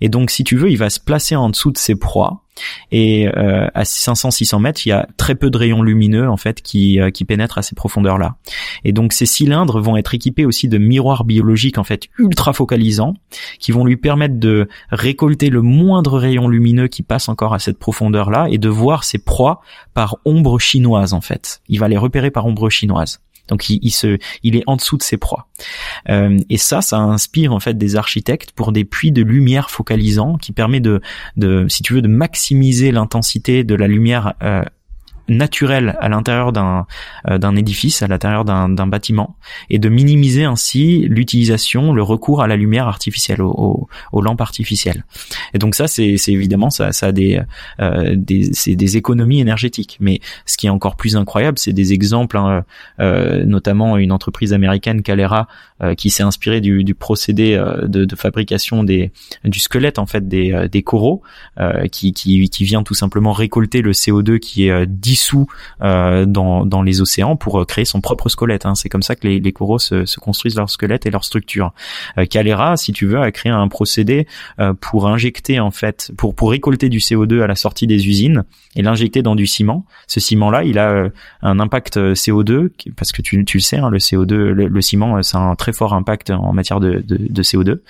Et donc, si tu veux, il va se placer en dessous de ses proies. Et euh, à 500-600 mètres, il y a très peu de rayons lumineux en fait qui, qui pénètrent à ces profondeurs-là. Et donc, ces cylindres vont être équipés aussi de miroirs biologiques en fait ultra focalisants, qui vont lui permettre de récolter le moindre rayon lumineux qui passe encore à cette profondeur-là et de voir ses proies par ombre chinoise en fait. Il va les repérer par ombre chinoise. Donc il, est en dessous de ses proies. Euh, et ça, ça inspire en fait des architectes pour des puits de lumière focalisants qui permet de, de si tu veux, de maximiser l'intensité de la lumière euh, naturel à l'intérieur d'un euh, d'un édifice, à l'intérieur d'un bâtiment, et de minimiser ainsi l'utilisation, le recours à la lumière artificielle, aux, aux, lampes artificielles. Et donc ça, c'est évidemment ça, ça a des euh, des c'est des économies énergétiques. Mais ce qui est encore plus incroyable, c'est des exemples, hein, euh, notamment une entreprise américaine, Calera, euh, qui s'est inspirée du, du procédé de, de, fabrication des du squelette en fait des des coraux, qui, qui qui vient tout simplement récolter le CO2 qui est dissous euh, dans, dans les océans pour euh, créer son propre squelette. Hein. C'est comme ça que les, les coraux se, se, construisent leur squelette et leur structure. Euh, Calera, si tu veux, a créé un procédé euh, pour injecter en fait, pour pour récolter du CO2 à la sortie des usines et l'injecter dans du ciment. Ce ciment-là, il a un impact CO2 parce que tu, tu le sais, hein, le CO2, le, ciment, c'est un très fort impact en matière de, de, de CO2.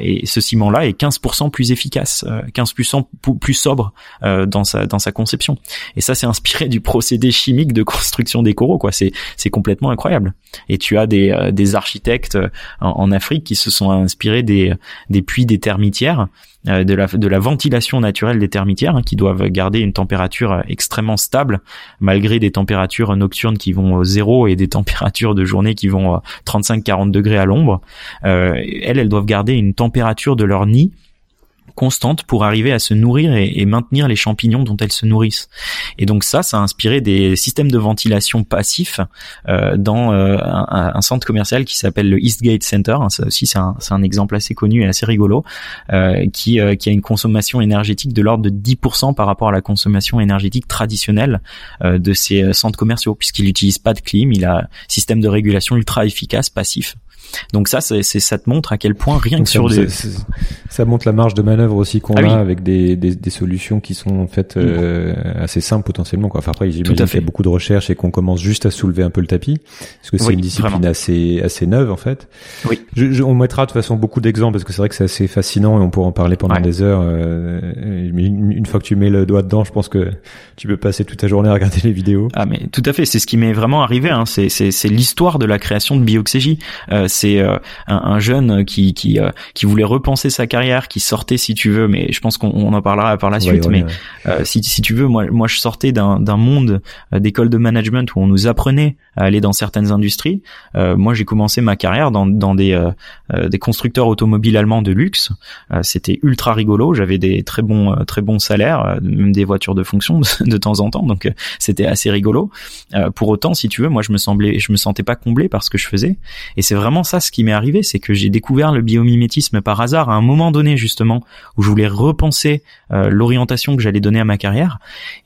et ce ciment-là est 15% plus efficace, 15% plus sobre dans sa dans sa conception. Et ça, c'est un du procédé chimique de construction des coraux quoi. C'est c'est complètement incroyable. Et tu as des euh, des architectes euh, en, Afrique qui se sont inspirés des des puits des termitières euh, de la de la ventilation naturelle des termitières hein, qui doivent garder une température extrêmement stable malgré des températures nocturnes qui vont au zéro et des *laughs* températures de journée qui vont 35-40 degrés à l'ombre. Elles elles doivent garder une température de leur nid constante pour arriver à se nourrir et, maintenir les champignons dont elles se nourrissent. Et donc ça, ça a inspiré des systèmes de ventilation passifs euh, dans euh, un, centre commercial qui s'appelle le Eastgate Center. Ça aussi, c'est un, un, exemple assez connu et assez rigolo, euh, qui, euh, qui a une consommation énergétique de l'ordre de 10% par rapport à la consommation énergétique traditionnelle euh, de ces centres commerciaux, puisqu'il n'utilise pas de clim, il a un système de régulation ultra efficace, passif. Donc ça, c'est, ça te montre à quel point rien que sur des... Ça montre la marge de manœuvre aussi qu'on ah a avec des, des, des, solutions qui sont en fait euh, assez simples potentiellement. Quoi. Enfin après, j'imagine qu'il y a beaucoup de recherches et qu'on commence juste à soulever un peu le tapis, parce que c'est une discipline assez assez neuve en fait. Oui. Je, on mettra de toute façon beaucoup d'exemples parce que c'est vrai que c'est assez fascinant et on pourra en parler pendant des heures. Euh, une, une, fois que tu mets le doigt dedans, je pense que tu peux passer toute ta journée à regarder les vidéos. Ah mais tout à fait, c'est ce qui m'est vraiment arrivé. Hein. C'est, c'est, c'est l'histoire de la création de Bioxégie. Euh, c'est euh, un, jeune qui qui euh, qui voulait repenser sa carrière, qui sortait si tu veux, mais je pense qu'on en parlera par la suite. mais euh, si si tu veux, moi moi je sortais d'un d'un monde d'école de management où on nous apprenait à aller dans certaines industries. moi j'ai commencé ma carrière dans dans des des constructeurs automobiles allemands de luxe. C'était ultra rigolo. J'avais des très bons très bons salaires, même des voitures de fonction de, temps en temps. Donc c'était assez rigolo. pour autant, si tu veux, moi je me semblais je me sentais pas comblé par ce que je faisais. Et c'est vraiment ça ce qui m'est arrivé, c'est que j'ai découvert le biomimétisme par hasard à un moment donné justement où je voulais repenser euh, l'orientation que j'allais donner à ma carrière.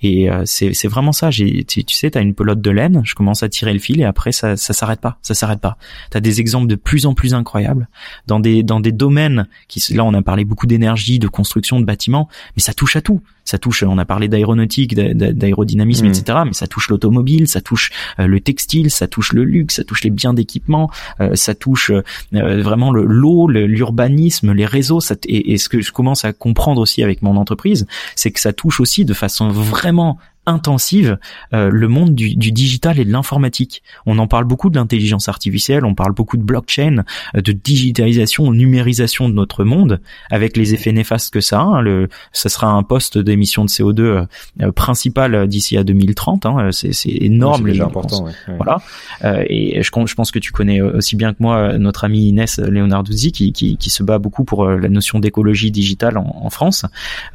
Et euh, c'est vraiment ça. J'ai, tu, sais, tu as une pelote de laine, je commence à tirer le fil et après ça ça s'arrête pas, ça s'arrête pas. Tu as des exemples de plus en plus incroyables dans des dans des domaines qui là on a parlé beaucoup d'énergie, de construction de bâtiments, mais ça touche à tout ça touche, on a parlé d'aéronautique, d'aérodynamisme, mm. etc. Mais ça touche l'automobile, ça touche euh, le textile, ça touche le luxe, ça touche les biens d'équipement, euh, ça touche euh, vraiment le l'eau, l'urbanisme, les réseaux. Et ce que je commence à comprendre aussi avec mon entreprise, c'est que ça touche aussi de façon vraiment intensive euh, le monde du, du, digital et de l'informatique. On en parle beaucoup de l'intelligence artificielle, on parle beaucoup de blockchain, euh, de digitalisation, numérisation de notre monde, avec les effets néfastes que ça a. Hein. Le, ça sera un poste d'émission de CO2 euh, principal d'ici à 2030. Hein. C'est, c'est énorme. C'est important. Voilà. Euh, et je, je, pense que tu connais aussi bien que moi notre ami Inès Leonarduzzi qui, qui, qui se bat beaucoup pour la notion d'écologie digitale en, en France.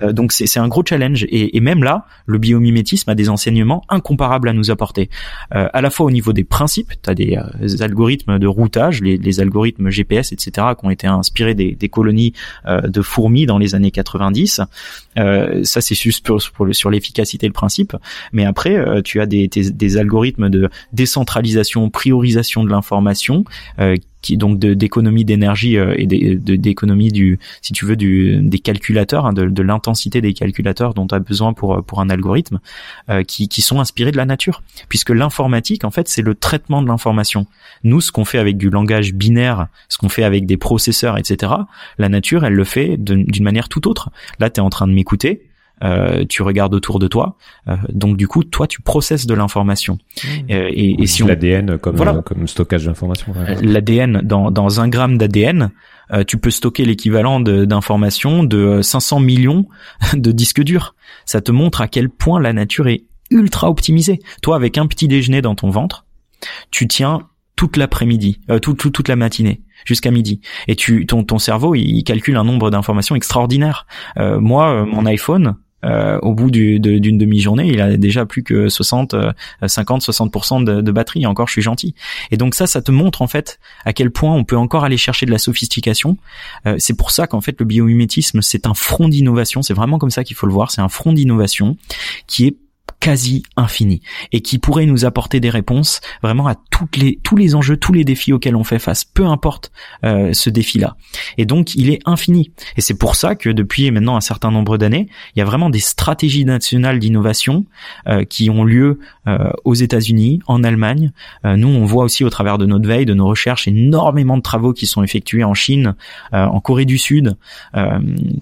donc c'est, c'est un gros challenge. Et, et même là, le biomimétisme a des enseignements incomparables à nous apporter. Euh, à la fois au niveau des principes, tu as des, euh, algorithmes de routage, les, algorithmes GPS, etc., qui ont été inspirés des, colonies euh, de fourmis dans les années 90. ça, c'est juste sur l'efficacité et le principe. Mais après, tu as des, des, algorithmes de décentralisation, priorisation de l'information qui donc d'économie d'énergie euh, et d'économie du si tu veux du des calculateurs hein, de, de l'intensité des calculateurs dont tu as besoin pour pour un algorithme euh, qui qui sont inspirés de la nature. Puisque l'informatique en fait c'est le traitement de l'information. Nous ce qu'on fait avec du langage binaire ce qu'on fait avec des processeurs etc la nature elle le fait d'une manière tout autre. Là tu es en train de m'écouter euh, tu regardes autour de toi. Euh, donc du coup, toi, tu processes de l'information. Mmh. Euh, et, et, si on l'ADN comme comme stockage d'information. L'ADN dans dans un gramme d'ADN, tu peux stocker l'équivalent d'informations de, 500 millions *laughs* de disques durs. Ça te montre à quel point la nature est ultra optimisée. Toi, avec un petit déjeuner dans ton ventre, tu tiens toute l'après-midi, euh, toute la matinée jusqu'à midi. Et tu, ton, ton cerveau, il calcule un nombre d'informations extraordinaires. Euh, moi, mon iPhone, euh, au bout d'une demi-journée, il a déjà plus que 60, 50, 60% de, de, batterie. Encore, je suis gentil. Et donc ça, ça te montre en fait à quel point on peut encore aller chercher de la sophistication. Euh, c'est pour ça qu'en fait le biomimétisme, c'est un front d'innovation. C'est vraiment comme ça qu'il faut le voir. C'est un front d'innovation qui est quasi infini et qui pourrait nous apporter des réponses vraiment à toutes les tous les enjeux, tous les défis auxquels on fait face, peu importe euh, ce défi-là. Et donc il est infini. Et c'est pour ça que depuis maintenant un certain nombre d'années, il y a vraiment des stratégies nationales d'innovation euh, qui ont lieu euh, aux États-Unis, en Allemagne. nous, on voit aussi au travers de notre veille, de nos recherches, énormément de travaux qui sont effectués en Chine, en Corée du Sud.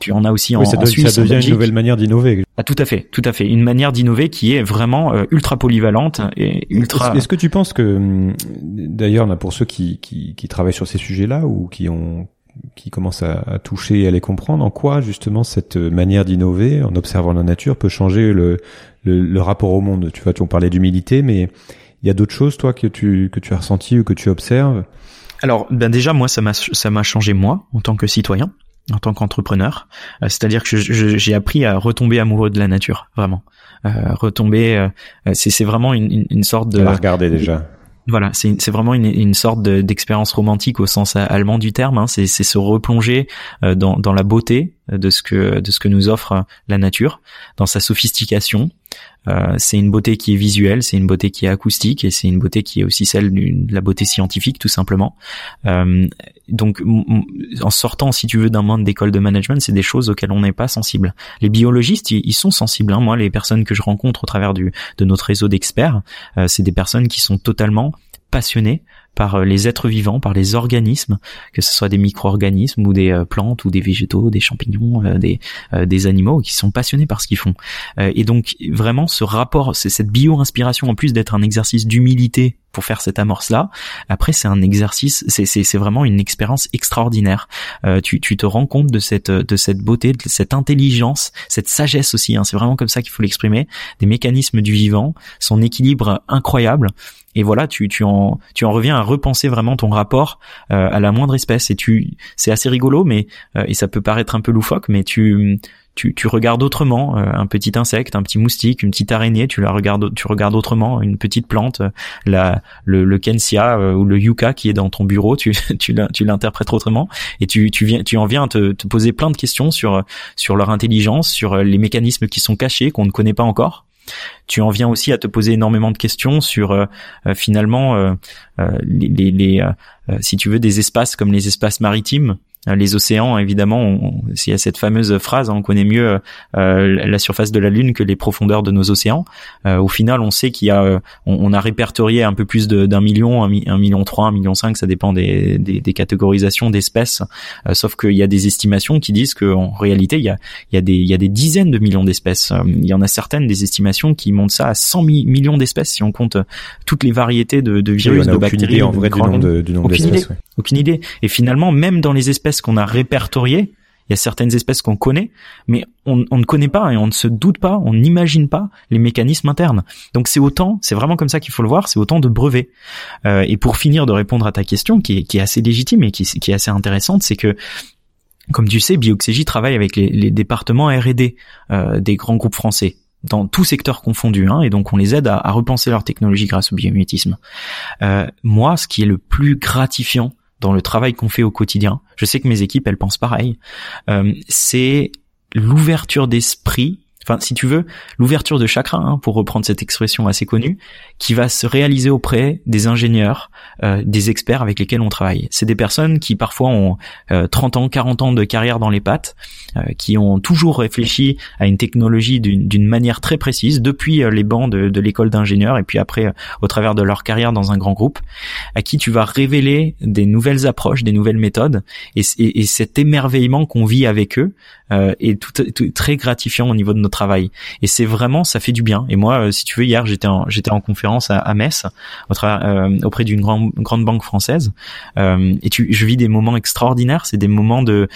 tu en as aussi en, ça, Suisse, ça devient une nouvelle manière d'innover. Ah, tout à fait, tout à fait. Une manière d'innover qui est vraiment euh, ultra polyvalente et ultra. Est-ce que tu penses que, hum, d'ailleurs, pour ceux qui, qui, qui travaillent sur ces sujets-là ou qui ont qui commencent à, à, toucher et à les comprendre, en quoi justement cette manière d'innover en observant la nature peut changer le, le, le rapport au monde? Tu vois, tu en parlais d'humilité, mais il y a d'autres choses, toi, que tu que tu as ressenti ou que tu observes? Alors, ben déjà, moi, ça m'a ça m'a changé moi en tant que citoyen en tant qu'entrepreneur. Euh, c'est-à-dire que j'ai appris à retomber amoureux de la nature, vraiment. Euh, retomber, euh, c'est vraiment une, une, sorte de... La regarder déjà. Voilà, c'est vraiment une, une sorte d'expérience romantique au sens allemand du terme. Hein. C'est se replonger dans, dans la beauté de ce que de ce que nous offre la nature, dans sa sophistication, euh, c'est une beauté qui est visuelle, c'est une beauté qui est acoustique et c'est une beauté qui est aussi celle de la beauté scientifique tout simplement. Euh, donc en sortant, si tu veux, d'un monde d'école de management, c'est des choses auxquelles on n'est pas sensible. Les biologistes, ils, sont sensibles. Hein. Moi, les personnes que je rencontre au travers du, de notre réseau d'experts, euh, c'est des personnes qui sont totalement passionnées par euh, les êtres vivants, par les organismes, que ce soit des micro-organismes ou des euh, plantes ou des végétaux, des champignons, euh, des, des animaux qui sont passionnés par ce qu'ils font. et donc vraiment ce rapport, c'est cette bio-inspiration en plus d'être un exercice d'humilité pour faire cette amorce là. Après c'est un exercice, c'est vraiment une expérience extraordinaire. tu tu te rends compte de cette de cette beauté, de cette intelligence, cette sagesse aussi. Hein, c'est vraiment comme ça qu'il faut l'exprimer. Des mécanismes du vivant, son équilibre incroyable et voilà tu tu en tu en reviens à repenser vraiment ton rapport euh, à la moindre espèce. Et tu c'est assez rigolo mais euh, et ça peut paraître un peu loufoque mais tu tu, tu regardes autrement un petit insecte, un petit moustique, une petite araignée, tu la regardes, tu regardes autrement une petite plante, la, le, le kensia ou le yucca qui est dans ton bureau, tu, *laughs* tu l'interprètes autrement. Et tu, tu viens, tu en viens à te, te poser plein de questions sur sur leur intelligence, sur les mécanismes qui sont cachés qu'on ne connaît pas encore tu en viens aussi à te poser énormément de questions sur euh, euh, finalement euh, les, si tu veux des espaces comme les espaces maritimes les océans, évidemment, s'il y a cette fameuse phrase, hein, on connaît mieux euh, la surface de la Lune que les profondeurs de nos océans. Euh, au final, on sait qu'il y a, on, a répertorié un peu plus d'un million, un, million trois, un million cinq, ça dépend des, des, des catégorisations d'espèces. sauf qu'il y a des estimations qui disent qu'en réalité, il y a, il y a des, il y a des dizaines de millions d'espèces. il y en a certaines des estimations qui montent ça à 100 millions d'espèces si on compte toutes les variétés de, de virus, de bactéries, en vrai du nombre, du nombre d'espèces. Aucune idée. Et finalement, même dans les espèces qu'on a répertoriées, il y a certaines espèces qu'on connaît, mais on, ne connaît pas et on ne se doute pas, on n'imagine pas les mécanismes internes. Donc c'est autant, c'est vraiment comme ça qu'il faut le voir, c'est autant de brevets. Euh, et pour finir de répondre à ta question, qui est, assez légitime et qui, est assez intéressante, c'est que comme tu sais, Bioxégie travaille avec les, départements R&D euh, des grands groupes français dans tout secteur confondu, hein, et donc on les aide à, repenser leur technologie grâce au biomimétisme. Euh, moi, ce qui est le plus gratifiant dans le travail qu'on fait au quotidien, je sais que mes équipes elles pensent pareil, euh, c'est l'ouverture d'esprit enfin si tu veux, l'ouverture de chakra, hein, pour reprendre cette expression assez connue, qui va se réaliser auprès des ingénieurs, euh, des experts avec lesquels on travaille. C'est des personnes qui parfois ont 30 euh, ans, 40 ans de carrière dans les pattes, euh, qui ont toujours réfléchi à une technologie d'une manière très précise, depuis les bancs de, de l'école d'ingénieurs et puis après au travers de leur carrière dans un grand groupe, à qui tu vas révéler des nouvelles approches, des nouvelles méthodes, et, et, et cet émerveillement qu'on vit avec eux est tout, tout, très gratifiant au niveau de notre Et c'est vraiment, ça fait du bien. Et moi, euh, si tu veux, hier, j'étais en, conférence à, Metz, euh, auprès d'une grande, banque française. Euh, et tu, je vis des moments extraordinaires. C'est des moments de,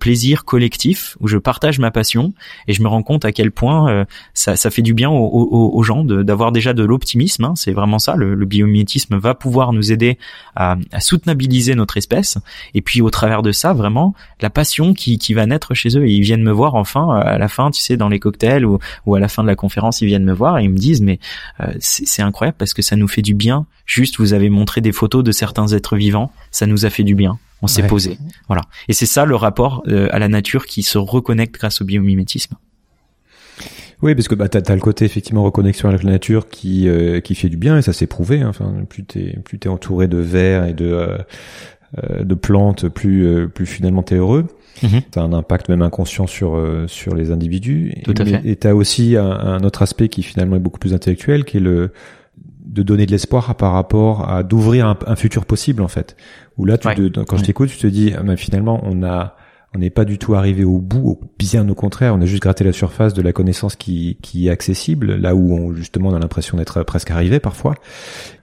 plaisir collectif où je partage ma passion et je me rends compte à quel point ça, fait du bien aux, gens d'avoir déjà de l'optimisme. Hein. C'est vraiment ça. Le, le biomimétisme va pouvoir nous aider à, soutenabiliser notre espèce. Et puis au travers de ça, vraiment la passion qui, qui va naître chez eux. Et ils viennent me voir enfin à la fin, tu sais, dans les cocktail ou, ou à la fin de la conférence, ils viennent me voir et ils me disent mais euh, c'est incroyable parce que ça nous fait du bien. Juste, vous avez montré des photos de certains êtres vivants, ça nous a fait du bien. On s'est posé, voilà. Et c'est ça le rapport euh, à la nature qui se reconnecte grâce au biomimétisme. Oui, parce que bah t'as as le côté effectivement reconnexion avec la nature qui euh, qui fait du bien et ça s'est prouvé. Hein. Enfin, plus t'es plus t'es entouré de vers et de de plantes, plus plus finalement t'es heureux. As un impact même inconscient sur euh, sur les individus. Tout à fait. Et tu as aussi un, autre aspect qui finalement est beaucoup plus intellectuel, qui est le de donner de l'espoir par rapport à d'ouvrir un, futur possible en fait. Où là, tu quand je t'écoute, tu te dis, ah, finalement, on a on n'est pas du tout arrivé au bout, bien au contraire, on a juste gratté la surface de la connaissance qui, qui est accessible, là où on, justement on a l'impression d'être presque arrivé parfois.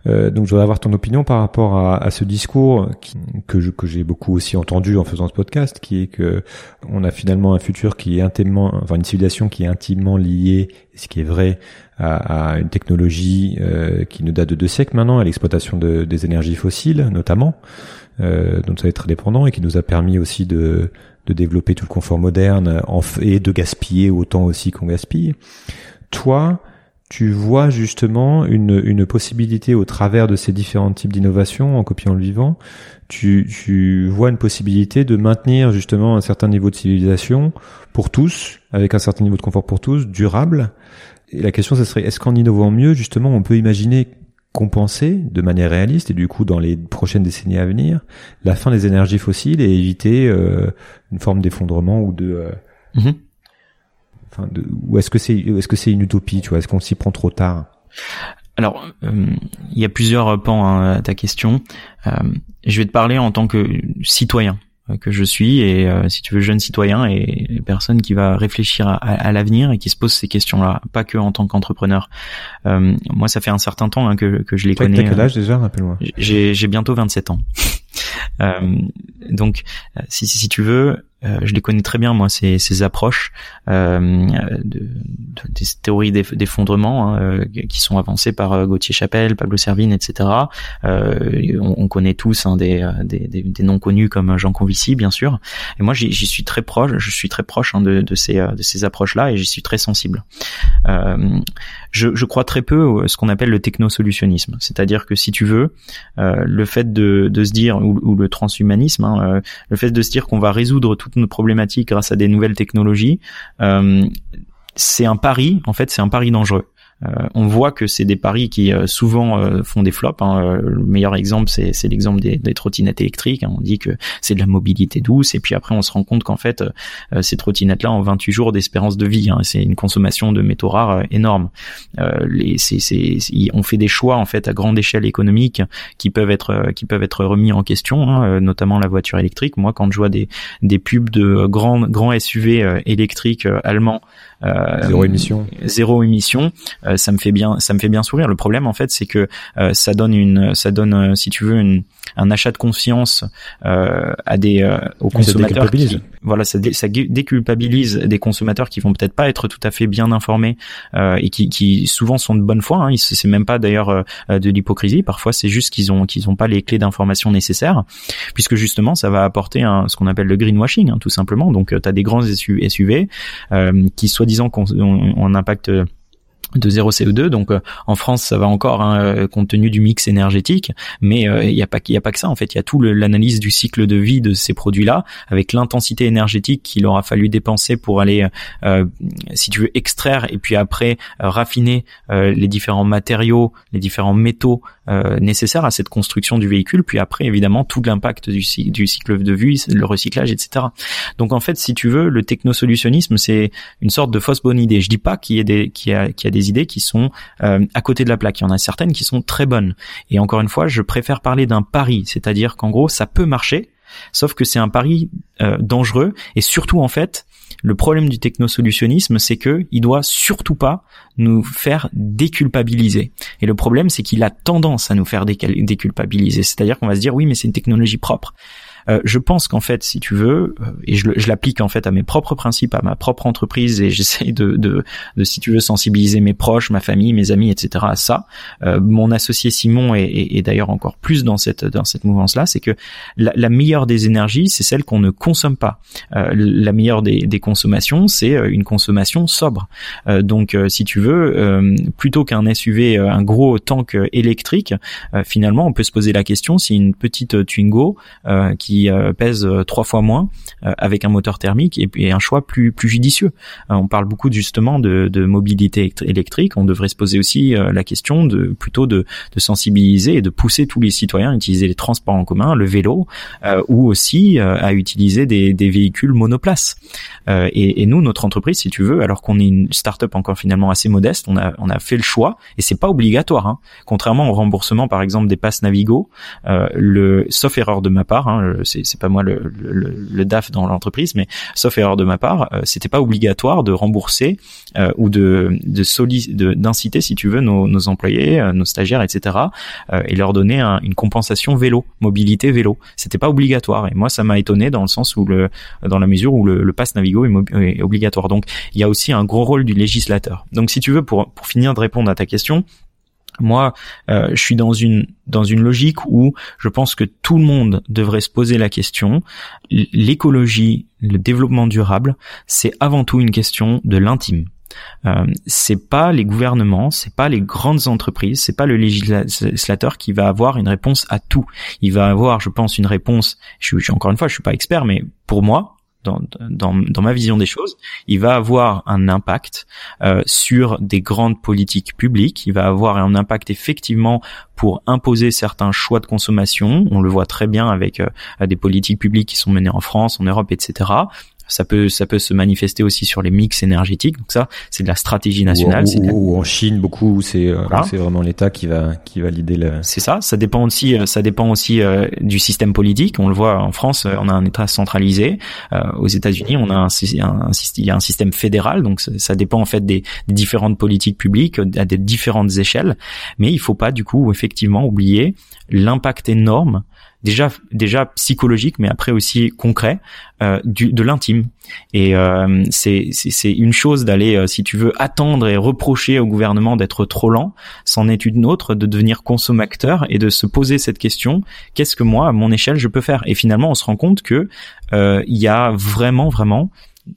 Euh, donc je voudrais avoir ton opinion par rapport à, à ce discours que je, que j'ai beaucoup aussi entendu en faisant ce podcast, qui est que on a finalement un futur qui est intimement, enfin une civilisation qui est intimement liée, ce qui est vrai, à, à une technologie euh, qui nous date de deux siècles maintenant, à l'exploitation de, des énergies fossiles notamment, euh, dont ça est très dépendant et qui nous a permis aussi de de développer tout le confort moderne et de gaspiller autant aussi qu'on gaspille. Toi, tu vois justement une, une possibilité au travers de ces différents types d'innovations en copiant le vivant, tu, tu vois une possibilité de maintenir justement un certain niveau de civilisation pour tous, avec un certain niveau de confort pour tous, durable. Et la question, ce serait, est-ce qu'en innovant mieux, justement, on peut imaginer compenser de manière réaliste et du coup dans les prochaines décennies à venir la fin des énergies fossiles et éviter euh, une forme d'effondrement ou de, euh, mhm. enfin de ou est-ce que c'est est-ce que c'est une utopie tu vois? Est-ce qu'on s'y prend trop tard? Alors, euh, il y a plusieurs pans hein, à ta question. je vais te parler en tant que citoyen. Euh, que je suis et euh, si tu veux jeune citoyen et personne qui va réfléchir à, à, l'avenir et qui se pose ces questions-là, pas que en tant qu'entrepreneur. Euh, moi, ça fait un certain temps hein, que, que je les connais. T'as quel âge déjà, rappelle-moi J'ai bientôt 27 ans. Donc, si, si tu veux, euh, je les connais très bien moi ces, approches euh, de, de, des théories d'effondrement hein, euh, qui sont avancées par euh, Gauthier Chapelle, Pablo Servine, etc. Euh, on, on, connaît tous hein, des, noms connus comme Jean Convici bien sûr. Et moi j'y suis très proche, je suis très proche hein, de, ces approches là et j'y suis très sensible. Je, crois très peu à ce qu'on appelle le technosolutionnisme, c'est-à-dire que si tu veux, le fait de se dire ou, le transhumanisme, hein, le fait de se dire qu'on va résoudre tout toutes nos problématiques grâce à des nouvelles technologies, euh, c'est un pari. En fait, c'est un pari dangereux. Euh, on voit que c'est des paris qui euh, souvent euh, font des flops. Hein. Le meilleur exemple, c'est l'exemple des, trottinettes électriques. Hein. On dit que c'est de la mobilité douce, et puis après, on se rend compte qu'en fait, ces trottinettes-là ont 28 jours d'espérance de vie. Hein. C'est une consommation de métaux rares énorme. Les, on fait des choix en fait à grande échelle économique qui peuvent être qui peuvent être remis en question, hein, notamment la voiture électrique. Moi, quand je vois des des pubs de grands grands SUV électriques allemands zéro émission. Zéro émission. Euh, ça me fait bien, ça me fait bien sourire. Le problème en fait, c'est que euh, ça donne une, ça donne, si tu veux, une, un achat de confiance à des aux consommateurs. Qui, voilà, ça, déculpabilise des consommateurs qui vont peut-être pas être tout à fait bien informés et qui, souvent sont de bonne foi. Hein. C'est même pas d'ailleurs de l'hypocrisie. Parfois, c'est juste qu'ils ont qu'ils ont pas les clés d'information nécessaires, puisque justement, ça va apporter un, ce qu'on appelle le greenwashing, hein, tout simplement. Donc, tu as des grands SUV qui soient disant qu'on on impacte de zéro CO2 donc euh, en France ça va encore hein, euh, compte tenu du mix énergétique. Mais euh, il n'y a pas y a pas que ça en fait. Il y a tout l'analyse du cycle de vie de ces produits là avec l'intensité énergétique qu'il aura fallu dépenser pour aller si tu veux extraire et puis après raffiner les différents matériaux les différents métaux nécessaires à cette construction du véhicule. Puis après évidemment tout l'impact du, du cycle de vie le recyclage etc donc en fait si tu veux le technosolutionnisme c'est une sorte de fausse bonne idée. Je dis pas qu'il y ait des qu'il y a, qu'il y a des idées qui sont euh, à côté de la plaque. Il y en a certaines qui sont très bonnes. Et encore une fois, je préfère parler d'un pari, c'est-à-dire qu'en gros, ça peut marcher, sauf que c'est un pari euh, dangereux et surtout en fait, le problème du technosolutionnisme, c'est que il doit surtout pas nous faire déculpabiliser. Et le problème, c'est qu'il a tendance à nous faire déculpabiliser. C'est-à-dire qu'on va se dire oui, mais c'est une technologie propre. Euh, je pense qu'en fait, si tu veux, euh, et je, je l'applique en fait à mes propres principes, à ma propre entreprise, et *laughs* j'essaie de, de, de, si tu veux, sensibiliser mes proches, ma famille, mes amis, etc. à ça. Euh, mon associé Simon est, est, d'ailleurs encore plus dans cette dans cette mouvance-là, c'est que la, la, meilleure des énergies, c'est celle qu'on ne consomme pas. Euh, la meilleure des, des consommations, c'est une consommation sobre. donc, si tu veux, plutôt qu'un SUV, un gros tank électrique, finalement, on peut se poser la question si une petite Twingo qui euh, pèse euh, trois fois moins euh, avec un moteur thermique et, puis un choix plus plus judicieux. on parle beaucoup justement de, mobilité électrique. On devrait se poser aussi la question de plutôt de, sensibiliser et de pousser tous les citoyens à utiliser les transports en commun, le vélo, ou aussi à utiliser des, véhicules monoplaces. Et, et, nous, notre entreprise, si tu veux, alors qu'on est une start-up encore finalement assez modeste, on a on a fait le choix et c'est pas obligatoire. Hein. Contrairement au remboursement, par exemple, des passes Navigo, le sauf erreur de ma part, hein, c'est pas moi le, le, DAF dans l'entreprise, mais sauf erreur de ma part, euh, c'était pas obligatoire de rembourser euh, ou de de d'inciter, si tu veux, nos, nos employés, euh, nos stagiaires, etc. et leur donner une compensation vélo, mobilité vélo. C'était pas obligatoire. Et moi, ça m'a étonné dans le sens où le dans la mesure où le, le pass Navigo est, est obligatoire. Donc, il y a aussi un gros rôle du législateur. Donc, si tu veux, pour pour finir de répondre à ta question, moi, euh, je suis dans une dans une logique où je pense que tout le monde devrait se poser la question. L'écologie, le développement durable, c'est avant tout une question de l'intime. Euh, c'est pas les gouvernements, c'est pas les grandes entreprises, c'est pas le législateur qui va avoir une réponse à tout. Il va avoir, je pense, une réponse. Je, je encore une fois, je suis pas expert, mais pour moi, dans, ma vision des choses, il va avoir un impact euh, sur des grandes politiques publiques. Il va avoir un impact effectivement pour imposer certains choix de consommation. On le voit très bien avec euh, des politiques publiques qui sont menées en France, en Europe, etc. Ça peut, ça peut se manifester aussi sur les mix énergétiques. Donc ça, c'est de la stratégie nationale. Ou, en Chine, beaucoup, c'est euh, c'est vraiment l'État qui va qui va l'idée. Le... C'est ça. Ça dépend aussi, euh, ça dépend aussi euh, du système politique. On le voit en France, on a un État centralisé. aux États-Unis, on a un, un, il y a un système fédéral. Donc ça, dépend en fait des, des, différentes politiques publiques à des différentes échelles. Mais il faut pas du coup effectivement oublier l'impact énorme déjà déjà psychologique, mais après aussi concret, euh, de l'intime. Et euh, c'est c'est une chose d'aller, euh, si tu veux, attendre et reprocher au gouvernement d'être trop lent. C'en est une autre de devenir consommateur et de se poser cette question qu'est-ce que moi, à mon échelle, je peux faire? Et finalement, on se rend compte que il y a vraiment vraiment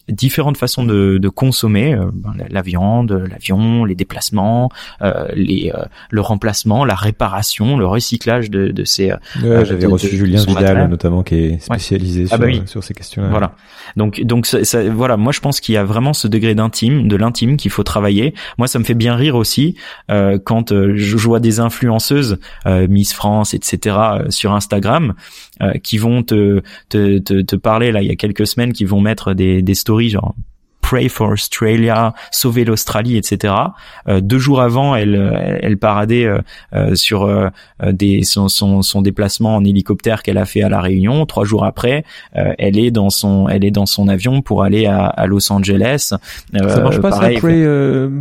différentes façons de, de consommer euh, ben, la, viande, l'avion, les déplacements, euh, les, euh, le remplacement, la réparation, le recyclage de, de ces. Ouais, J'avais reçu Julien Vidal notamment qui est spécialisé ah, bah sur, sur, ces questions. -là. Voilà. Donc donc ça, ça, voilà, moi je pense qu'il y a vraiment ce degré d'intime, de l'intime qu'il faut travailler. Moi ça me fait bien rire aussi euh, quand je vois des influenceuses, Miss France, etc. sur Instagram qui vont te, te, te, te parler là il y a quelques semaines, qui vont mettre des, des stories genre Pray for Australia, sauver l'Australie, etc. Euh, deux jours avant, elle, elle paradait euh, euh, sur des son, son, son, déplacement en hélicoptère qu'elle a fait à la Réunion. Trois jours après, elle est dans son elle est dans son avion pour aller à, à Los Angeles. ça marche pas ça, Pray,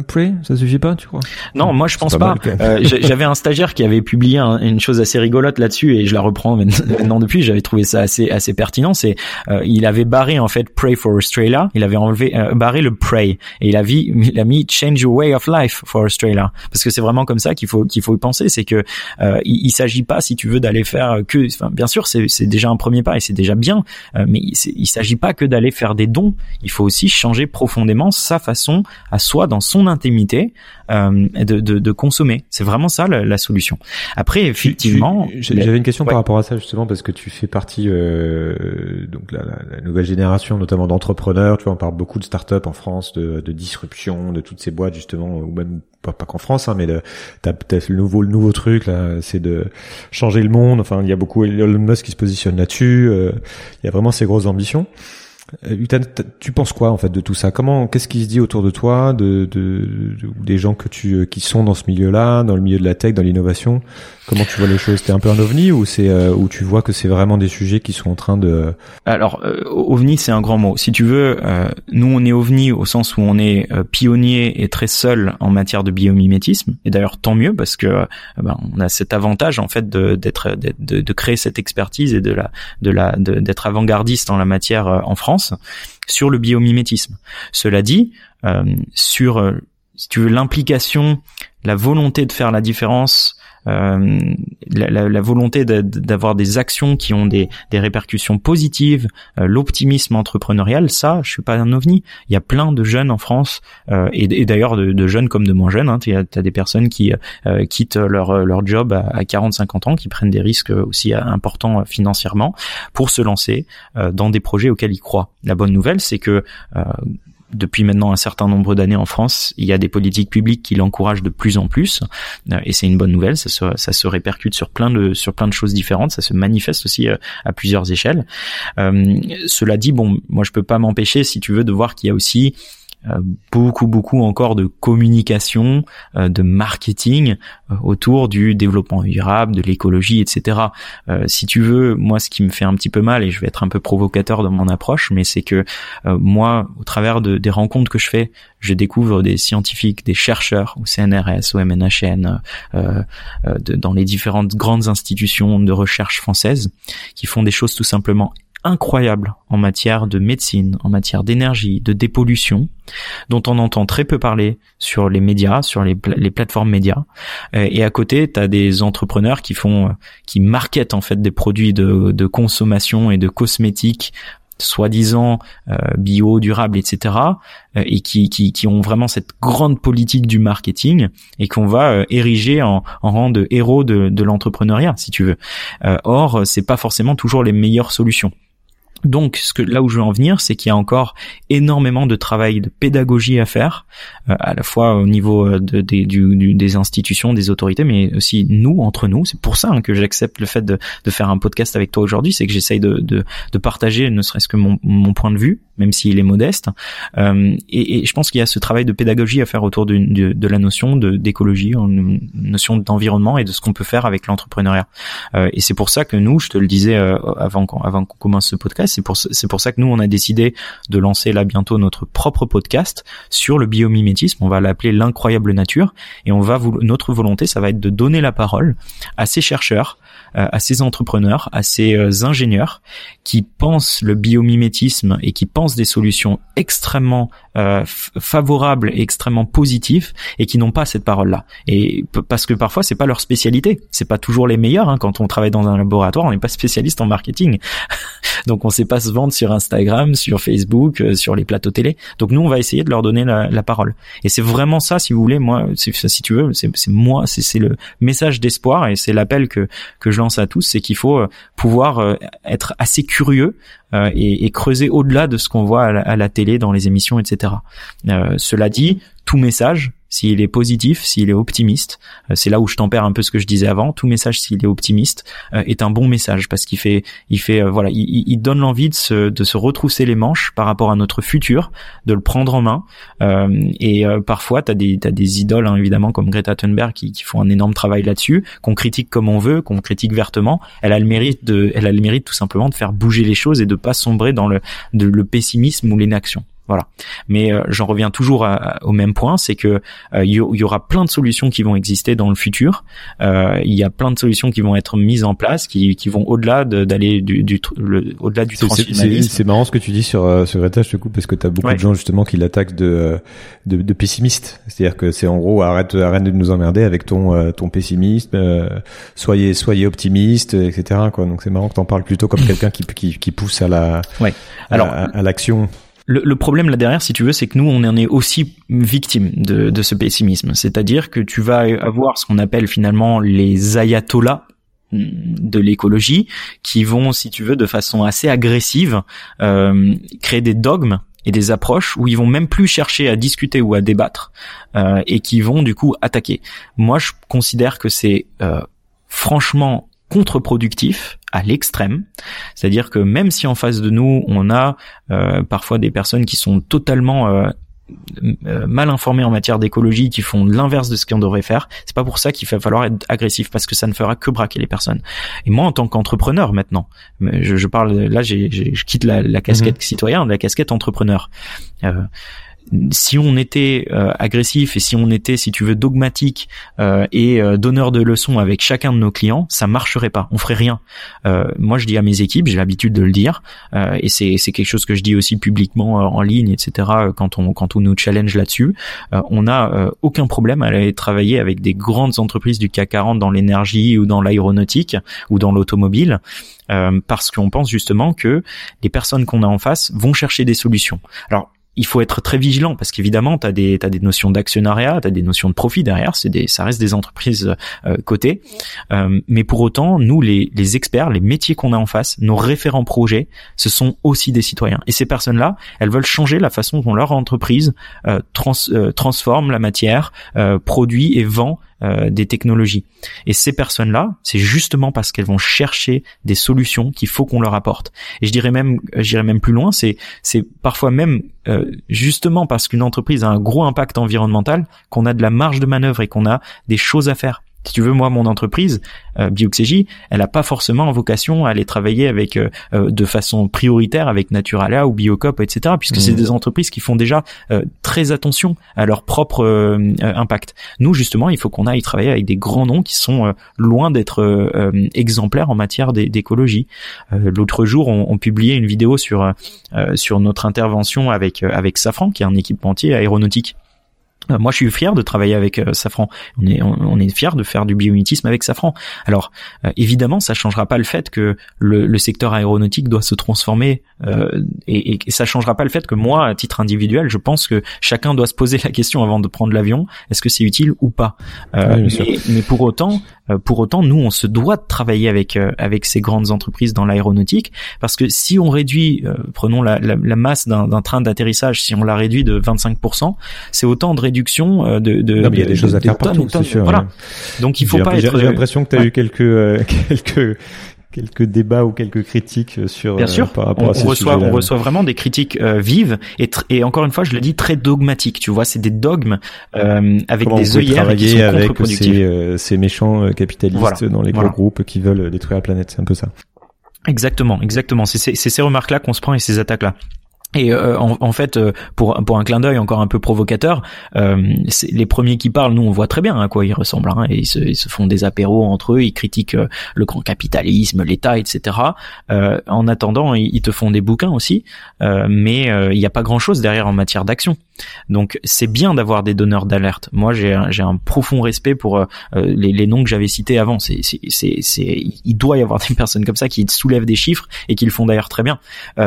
Pray, ça suffit pas, tu crois? Non, moi je pense pas. *laughs* J'avais un stagiaire qui avait publié une chose assez rigolote là-dessus et je la reprends *laughs* maintenant depuis. J'avais trouvé ça assez assez pertinent. C'est il avait barré en fait Pray for Australia. Il avait enlevé barré le pray et il a, mis, il a mis change your way of life for Australia. Parce que c'est vraiment comme ça qu'il faut qu'il faut penser. C'est que euh, il, il s'agit pas si tu veux d'aller faire que enfin, bien sûr c'est c'est déjà un premier pas et c'est déjà bien. Euh, mais il, il s'agit pas que d'aller faire des dons. Il faut aussi changer profondément sa façon à soi dans son intimité euh, de, de, de, consommer. C'est vraiment ça la, solution. Après effectivement j'avais une question par rapport à ça justement parce que tu fais partie euh, donc la, la, nouvelle génération notamment d'entrepreneurs. Tu vois on parle beaucoup de start en France, de, de, disruption, de toutes ces boîtes justement, ou même pas, pas qu'en France, hein, mais t'as peut-être le nouveau le nouveau truc là, c'est de changer le monde. Enfin, il y a beaucoup Elon Musk qui se positionne là-dessus. Euh, il y a vraiment ces grosses ambitions. Euh, tu penses quoi en fait de tout ça? Comment, qu'est-ce qui se dit autour de toi, de, de, de, des gens que tu qui sont dans ce milieu-là, dans le milieu de la tech, dans l'innovation? Comment tu vois les choses? T'es un peu un ovni ou c'est euh, où tu vois que c'est vraiment des sujets qui sont en train de Alors euh, ovni c'est un grand mot. Si tu veux, euh, nous on est ovni au sens où on est pionnier et très seul en matière de biomimétisme. Et d'ailleurs tant mieux parce que ben, on a cet avantage en fait de d'être de, de, créer cette expertise et de la de la d'être avant-gardiste en la matière en France sur le biomimétisme. Cela dit, sur si tu veux l'implication, la volonté de faire la différence euh, la, la, la, volonté d'avoir des actions qui ont des, des répercussions positives, euh, l'optimisme entrepreneurial, ça, je suis pas un ovni. Il y a plein de jeunes en France euh, et, d'ailleurs de, de, jeunes comme de moins jeunes. Hein, tu as, des personnes qui euh, quittent leur leur job à, à 40-50 ans, qui prennent des risques aussi importants financièrement pour se lancer dans des projets auxquels ils croient. La bonne nouvelle, c'est que depuis maintenant un certain nombre d'années en France, il y a des politiques publiques qui l'encouragent de plus en plus, euh, et c'est une bonne nouvelle. Ça se, répercute sur plein de choses différentes. Ça se manifeste aussi euh, à plusieurs échelles. Euh, cela dit, bon, moi je peux pas m'empêcher, si tu veux, de voir qu'il y a aussi beaucoup beaucoup encore de communication, euh, de marketing euh, autour du développement durable, de l'écologie, etc. si tu veux, moi ce qui me fait un petit peu mal et je vais être un peu provocateur dans mon approche, mais c'est que moi, au travers de, des rencontres que je fais, je découvre des scientifiques, des chercheurs au CNRS, au MNHN, euh, de, dans les différentes grandes institutions de recherche françaises, qui font des choses tout simplement incroyable en matière de médecine, en matière d'énergie, de dépollution, dont on entend très peu parler sur les médias, sur les, plateformes médias. Euh, et à côté, tu as des entrepreneurs qui font, qui marketent en fait des produits de, consommation et de cosmétiques soi-disant euh, bio, durable, etc. Euh, et qui, qui, ont vraiment cette grande politique du marketing et qu'on va ériger en, rang de héros de, de l'entrepreneuriat, si tu veux. or, c'est pas forcément toujours les meilleures solutions. Donc, ce que, là où je veux en venir, c'est qu'il y a encore énormément de travail de pédagogie à faire, euh, à la fois au niveau euh, de, du, des institutions, des autorités, mais aussi nous, entre nous. C'est pour ça hein, que j'accepte le fait de, de, faire un podcast avec toi aujourd'hui, c'est que j'essaye de, partager ne serait-ce que mon, mon, point de vue, même s'il est modeste. Euh, et, et, je pense qu'il y a ce travail de pédagogie à faire autour de, la notion d'écologie, une notion d'environnement et de ce qu'on peut faire avec l'entrepreneuriat. Euh, et c'est pour ça que nous, je te le disais avant, avant qu'on commence ce podcast, C'est pour c'est ça que nous on a décidé de lancer là bientôt notre propre podcast sur le biomimétisme. On va l'appeler l'incroyable nature et on va notre volonté ça va être de donner la parole à ces chercheurs, à ces entrepreneurs, à ces euh, ingénieurs qui pensent le biomimétisme et qui pensent des solutions extrêmement euh, favorables et extrêmement positives et qui n'ont pas cette parole-là. Et parce que parfois c'est pas leur spécialité, c'est pas toujours les meilleurs. Hein. Quand on travaille dans un laboratoire, on n'est pas spécialiste en marketing, *laughs* donc on sait pas se vendre sur Instagram, sur Facebook, sur les plateaux télé. Donc nous on va essayer de leur donner la, la parole. Et c'est vraiment ça, si vous voulez, moi, si tu veux, c'est moi, c'est le message d'espoir et c'est l'appel que que je lance à tous, c'est qu'il faut euh, pouvoir euh, être assez curieux euh, et, creuser au-delà de ce qu'on voit à la, télé, dans les émissions, etc. cela dit, tout message s'il est positif, s'il est optimiste, euh, c'est là où je tempère un peu ce que je disais avant. Tout message, s'il est optimiste, euh, est un bon message parce qu'il fait, il fait, euh, voilà, il, il donne l'envie de se, de se retrousser les manches par rapport à notre futur, de le prendre en main. et parfois, t'as des, t'as des idoles hein, évidemment comme Greta Thunberg qui, qui font un énorme travail là-dessus, qu'on critique comme on veut, qu'on critique vertement. Elle a le mérite de, elle a le mérite tout simplement de faire bouger les choses et de pas sombrer dans le, le pessimisme ou l'inaction. Voilà. Mais euh, j'en reviens toujours au même point, c'est que euh, il y, aura plein de solutions qui vont exister dans le futur. Euh, il y a plein de solutions qui vont être mises en place, qui, qui vont au-delà d'aller du, du au-delà du transhumanisme. C'est marrant ce que tu dis sur sur Greta, je te coupe parce que tu as beaucoup de gens justement qui l'attaquent de, de, de pessimiste. C'est-à-dire que c'est en gros arrête arrête de nous emmerder avec ton ton pessimisme, soyez soyez optimiste, etc. Quoi. Donc c'est marrant que t'en parles plutôt comme *laughs* quelqu'un qui, qui qui pousse à la ouais. Alors à l'action le, problème là derrière, si tu veux, c'est que nous, on en est aussi victime de, de ce pessimisme. C'est-à-dire que tu vas avoir ce qu'on appelle finalement les ayatollahs de l'écologie qui vont, si tu veux, de façon assez agressive, euh, créer des dogmes et des approches où ils vont même plus chercher à discuter ou à débattre euh, et qui vont du coup attaquer. Moi, je considère que c'est euh, franchement contre-productif à l'extrême. C'est-à-dire que même si en face de nous, on a euh, parfois des personnes qui sont totalement euh, euh, mal informées en matière d'écologie, qui font l'inverse de ce qu'on devrait faire, c'est pas pour ça qu'il va falloir être agressif, parce que ça ne fera que braquer les personnes. Et moi, en tant qu'entrepreneur maintenant, je, je parle là, j'ai, je quitte la, la casquette mmh. citoyen, la casquette entrepreneur si on était euh, agressif et si on était, si tu veux, dogmatique euh, et euh, donneur de leçons avec chacun de nos clients, ça marcherait pas. On ferait rien. moi, je dis à mes équipes, j'ai l'habitude de le dire, et c'est c'est quelque chose que je dis aussi publiquement en ligne, etc. Quand on quand on nous challenge là-dessus, on n'a aucun problème à aller travailler avec des grandes entreprises du CAC 40 dans l'énergie ou dans l'aéronautique ou dans l'automobile. parce qu'on pense justement que les personnes qu'on a en face vont chercher des solutions. Alors il faut être très vigilant parce qu'évidemment, tu as des, des notions d'actionnariat, tu as des notions de profit derrière, c'est des, ça reste des entreprises euh, cotées. Euh, mais pour autant, nous, les, les experts, les métiers qu'on a en face, nos référents projets, ce sont aussi des citoyens. Et ces personnes-là, elles veulent changer la façon dont leur entreprise euh, trans, euh, transforme la matière, euh, produit et vend euh, des technologies. Et ces personnes-là, c'est justement parce qu'elles vont chercher des solutions qu'il faut qu'on leur apporte. Et je dirais même, j'irais même plus loin, c'est c'est parfois même euh, justement parce qu'une entreprise a un gros impact environnemental qu'on a de la marge de manœuvre et qu'on a des choses à faire. Si tu veux, moi, mon entreprise, euh, elle n'a pas forcément vocation à aller travailler avec euh, euh, de façon prioritaire avec Naturalia ou Biocop, etc. Puisque c'est mmh. des entreprises qui font déjà euh, très attention à leur propre impact. Nous, justement, il faut qu'on aille travailler avec des grands noms qui sont loin d'être exemplaires en matière d'écologie. L'autre jour, on, on, publiait une vidéo sur sur notre intervention avec avec Safran, qui est un équipementier aéronautique. Euh, moi, je suis fier de travailler avec euh, Safran. On est, on, est fier de faire du biomimétisme avec Safran. Alors, euh, évidemment, ça changera pas le fait que le, le secteur aéronautique doit se transformer, et, et, ça changera pas le fait que moi, à titre individuel, je pense que chacun doit se poser la question avant de prendre l'avion est-ce que c'est utile ou pas mais, mais, pour autant, pour autant, nous, on se doit de travailler avec avec ces grandes entreprises dans l'aéronautique, parce que si on réduit, prenons la, la, la masse d'un train d'atterrissage, si on la réduit de 25%, c'est autant de euh, de, de, il y a des choses à faire partout, c'est sûr. Voilà. Donc il faut pas être. J'ai l'impression que tu as eu quelques euh, *laughs* quelques quelques débats ou quelques critiques sur Bien sûr, par rapport on, à ces reçoit on reçoit vraiment des critiques euh, vives et et encore une fois je le dis très dogmatiques tu vois c'est des dogmes euh, avec des œillères qui sont avec ces, ces méchants capitalistes dans les gros groupes qui veulent détruire la planète. C'est un peu ça. Exactement, exactement. C'est ces remarques-là qu'on se prend et ces attaques-là. Et euh, en, fait, euh, pour pour un clin d'œil encore un peu provocateur, euh, les premiers qui parlent, nous on voit très bien à quoi ils ressemblent. Hein, et ils se, ils se, font des apéros entre eux, ils critiquent euh, le grand capitalisme, l'État, etc. en attendant, ils, te font des bouquins aussi, mais il n'y a pas grand-chose derrière en matière d'action. Donc c'est bien d'avoir des donneurs d'alerte. Moi j'ai un, un profond respect pour les, les, noms que j'avais cités avant. C'est, il doit y avoir des *laughs* personnes comme ça qui soulèvent des chiffres et qui le font d'ailleurs très bien.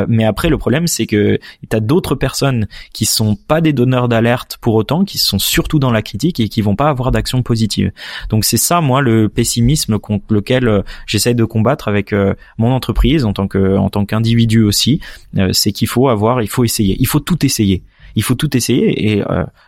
mais après le problème c'est que et t'as d'autres personnes qui sont pas des donneurs d'alerte pour autant, qui sont surtout dans la critique et qui vont pas avoir d'action positive. Donc c'est ça, moi, le pessimisme contre lequel euh, j'essaye de combattre avec euh, mon entreprise en tant que en tant qu'individu aussi. Euh, c'est qu'il faut avoir, il faut essayer, il faut tout essayer. Il faut tout essayer et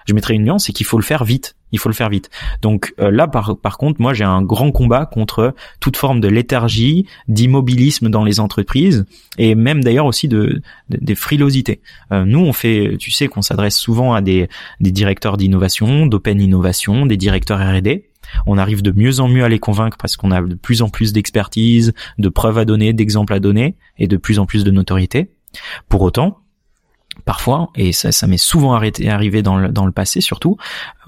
je mettrai une nuance, c'est qu'il faut le faire vite il faut le faire vite. Donc euh, là, par, par contre, moi j'ai un grand combat contre toute forme de léthargie, d'immobilisme dans les entreprises et même d'ailleurs aussi de, des frilosités. Euh, nous, on fait, tu sais, qu'on s'adresse souvent à des, des directeurs d'innovation, d'open innovation, des directeurs R&D. On arrive de mieux en mieux à les convaincre parce qu'on a de plus en plus d'expertise, de preuves à donner, d'exemples à donner et de plus en plus de notoriété. Pour autant, parfois, et ça, m'est souvent arrivé dans le, passé surtout,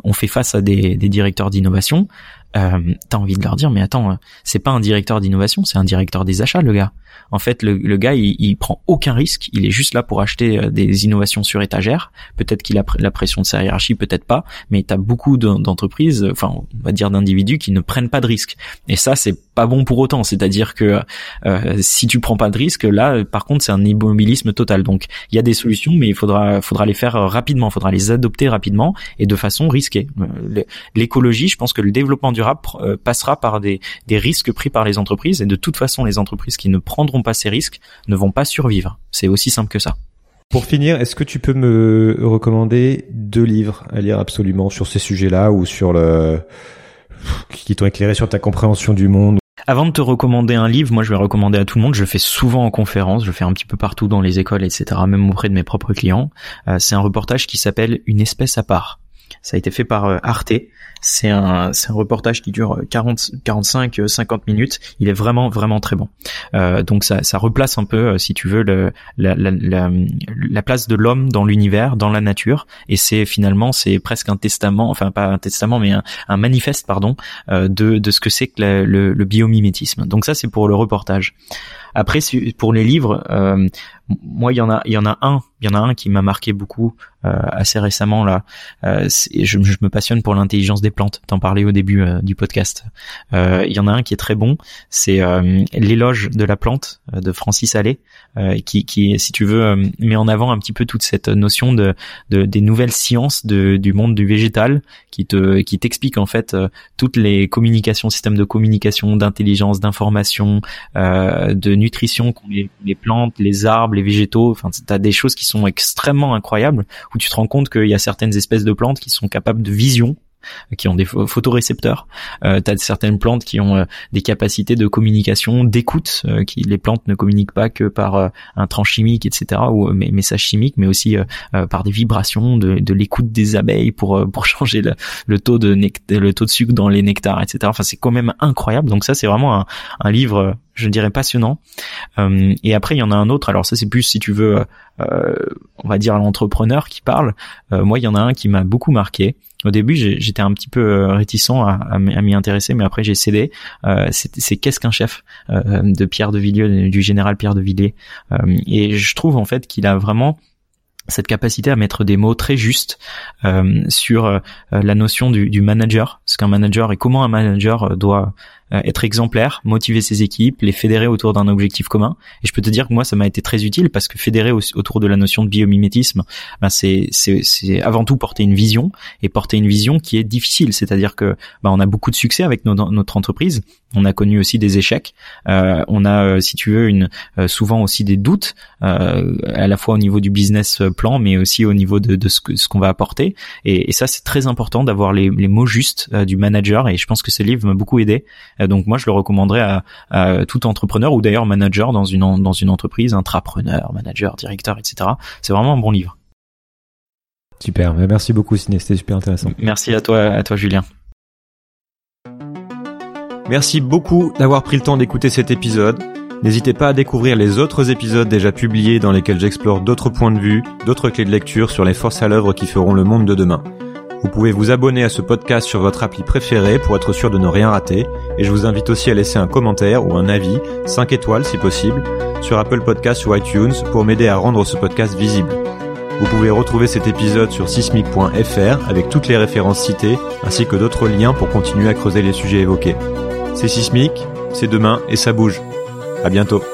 on fait face à des directeurs d'innovation, euh, t'as envie de leur dire, mais attends, c'est pas un directeur d'innovation, c'est un directeur des achats, le gars. En fait, le, le gars, il, il, prend aucun risque, il est juste là pour acheter euh, des innovations sur étagère. Peut-être qu'il a la pression de sa hiérarchie, peut-être pas, mais t'as beaucoup d'entreprises, enfin, on va dire d'individus qui ne prennent pas de risque. Et ça, c'est pas bon pour autant. C'est-à-dire que euh, si tu prends pas de risque, là, par contre, c'est un immobilisme total. Donc, il y a des solutions, mais il faudra, faudra les faire rapidement, il faudra les adopter rapidement et de façon risquée. L'écologie, je pense que le développement durable euh, passera par des, des risques pris par les entreprises et de toute façon, les entreprises qui ne prendront pas ces risques ne vont pas survivre. C'est aussi simple que ça. Pour finir, est-ce que tu peux me recommander deux livres à lire absolument sur ces sujets-là ou sur le qui t'ont éclairé sur ta compréhension du monde? Avant de te recommander un livre, moi je vais recommander à tout le monde, je le fais souvent en conférence, je le fais un petit peu partout dans les écoles, etc., même auprès de mes propres clients. Euh, c'est un reportage qui s'appelle Une espèce à part. Ça a été fait par euh, Arte. C'est un, un reportage qui dure 40, 45, 50 minutes. Il est vraiment, vraiment très bon. Euh, donc ça, ça replace un peu, euh, si tu veux, la, la, la, la place de l'homme dans l'univers, dans la nature. Et c'est finalement, c'est presque un testament, enfin pas un testament, mais un, un manifeste, pardon, euh, de, de ce que c'est que le, le biomimétisme. Donc ça, c'est pour le reportage. Après, pour les livres, euh, moi, il y en a, il y en a un, il y en a un qui m'a marqué beaucoup euh, assez récemment là. Euh, je, je, me passionne pour l'intelligence des plantes. T'en parlais au début euh, du podcast. Euh, il y en a un qui est très bon, c'est euh, l'éloge de la plante de Francis Allais, qui, qui, si tu veux, met en avant un petit peu toute cette notion de, de des nouvelles sciences de, du monde du végétal, qui te, qui t'explique en fait toutes les communications, systèmes de communication, d'intelligence, d'information, de nutrition qu'ont les, les plantes, les arbres les végétaux. Enfin, t'as des choses qui sont extrêmement incroyables où tu te rends compte qu'il y a certaines espèces de plantes qui sont capables de vision qui ont des photorécepteurs. Euh, tu as certaines plantes qui ont euh, des capacités de communication, d'écoute, euh, qui les plantes ne communiquent pas que par euh, un tranche chimique, etc. ou mes messages chimiques, mais aussi par des vibrations, de, de l'écoute des abeilles pour pour *laughs* changer le, le taux de le taux de sucre dans les nectars, etc. Enfin, c'est quand même incroyable. Donc ça, c'est vraiment un, un livre je dirais passionnant. Euh, et après, il y en a un autre. Alors ça, c'est plus si tu veux, euh, on va dire l'entrepreneur qui parle. Euh, moi, il y en a un qui m'a beaucoup marqué. Au début, j'étais un petit peu réticent à, m'y intéresser, mais après j'ai cédé. c'est qu'est-ce qu'un chef de Pierre de Villiers, du général Pierre de Villiers. et je trouve en fait qu'il a vraiment cette capacité à mettre des mots très justes sur la notion du, du manager, ce qu'un manager et comment un manager doit euh, être exemplaire, motiver ses équipes, les fédérer autour d'un objectif commun. Et je peux te dire que moi, ça m'a été très utile parce que fédérer autour de la notion de biomimétisme, ben c'est avant tout porter une vision et porter une vision qui est difficile. C'est-à-dire que ben on a beaucoup de succès avec notre entreprise, on a connu aussi des échecs, euh, on a, euh, si tu veux, une souvent aussi des doutes à la fois au niveau du business plan, mais aussi au niveau de, de ce qu'on ce qu'on va apporter. Et, ça, c'est très important d'avoir les, les mots justes du manager. Et je pense que ce livre m'a beaucoup aidé euh, donc moi, je le recommanderais à, tout entrepreneur ou d'ailleurs manager dans une dans une entreprise, intrapreneur, manager, directeur, etc. C'est vraiment un bon livre. Super, merci beaucoup Ciné, c'était super intéressant. Merci à toi, à toi Julien. Merci beaucoup d'avoir pris le temps d'écouter cet épisode. N'hésitez pas à découvrir les autres épisodes déjà publiés dans lesquels j'explore d'autres points de vue, d'autres clés de lecture sur les forces à l'œuvre qui feront le monde de demain. Vous pouvez vous abonner à ce podcast sur votre appli préférée pour être sûr de ne rien rater, et je vous invite aussi à laisser un commentaire ou un avis, 5 étoiles si possible, sur Apple Podcasts ou iTunes pour m'aider à rendre ce podcast visible. Vous pouvez retrouver cet épisode sur sismic.fr avec toutes les références citées, ainsi que d'autres liens pour continuer à creuser les sujets évoqués. C'est Sismic, c'est demain et ça bouge. À bientôt.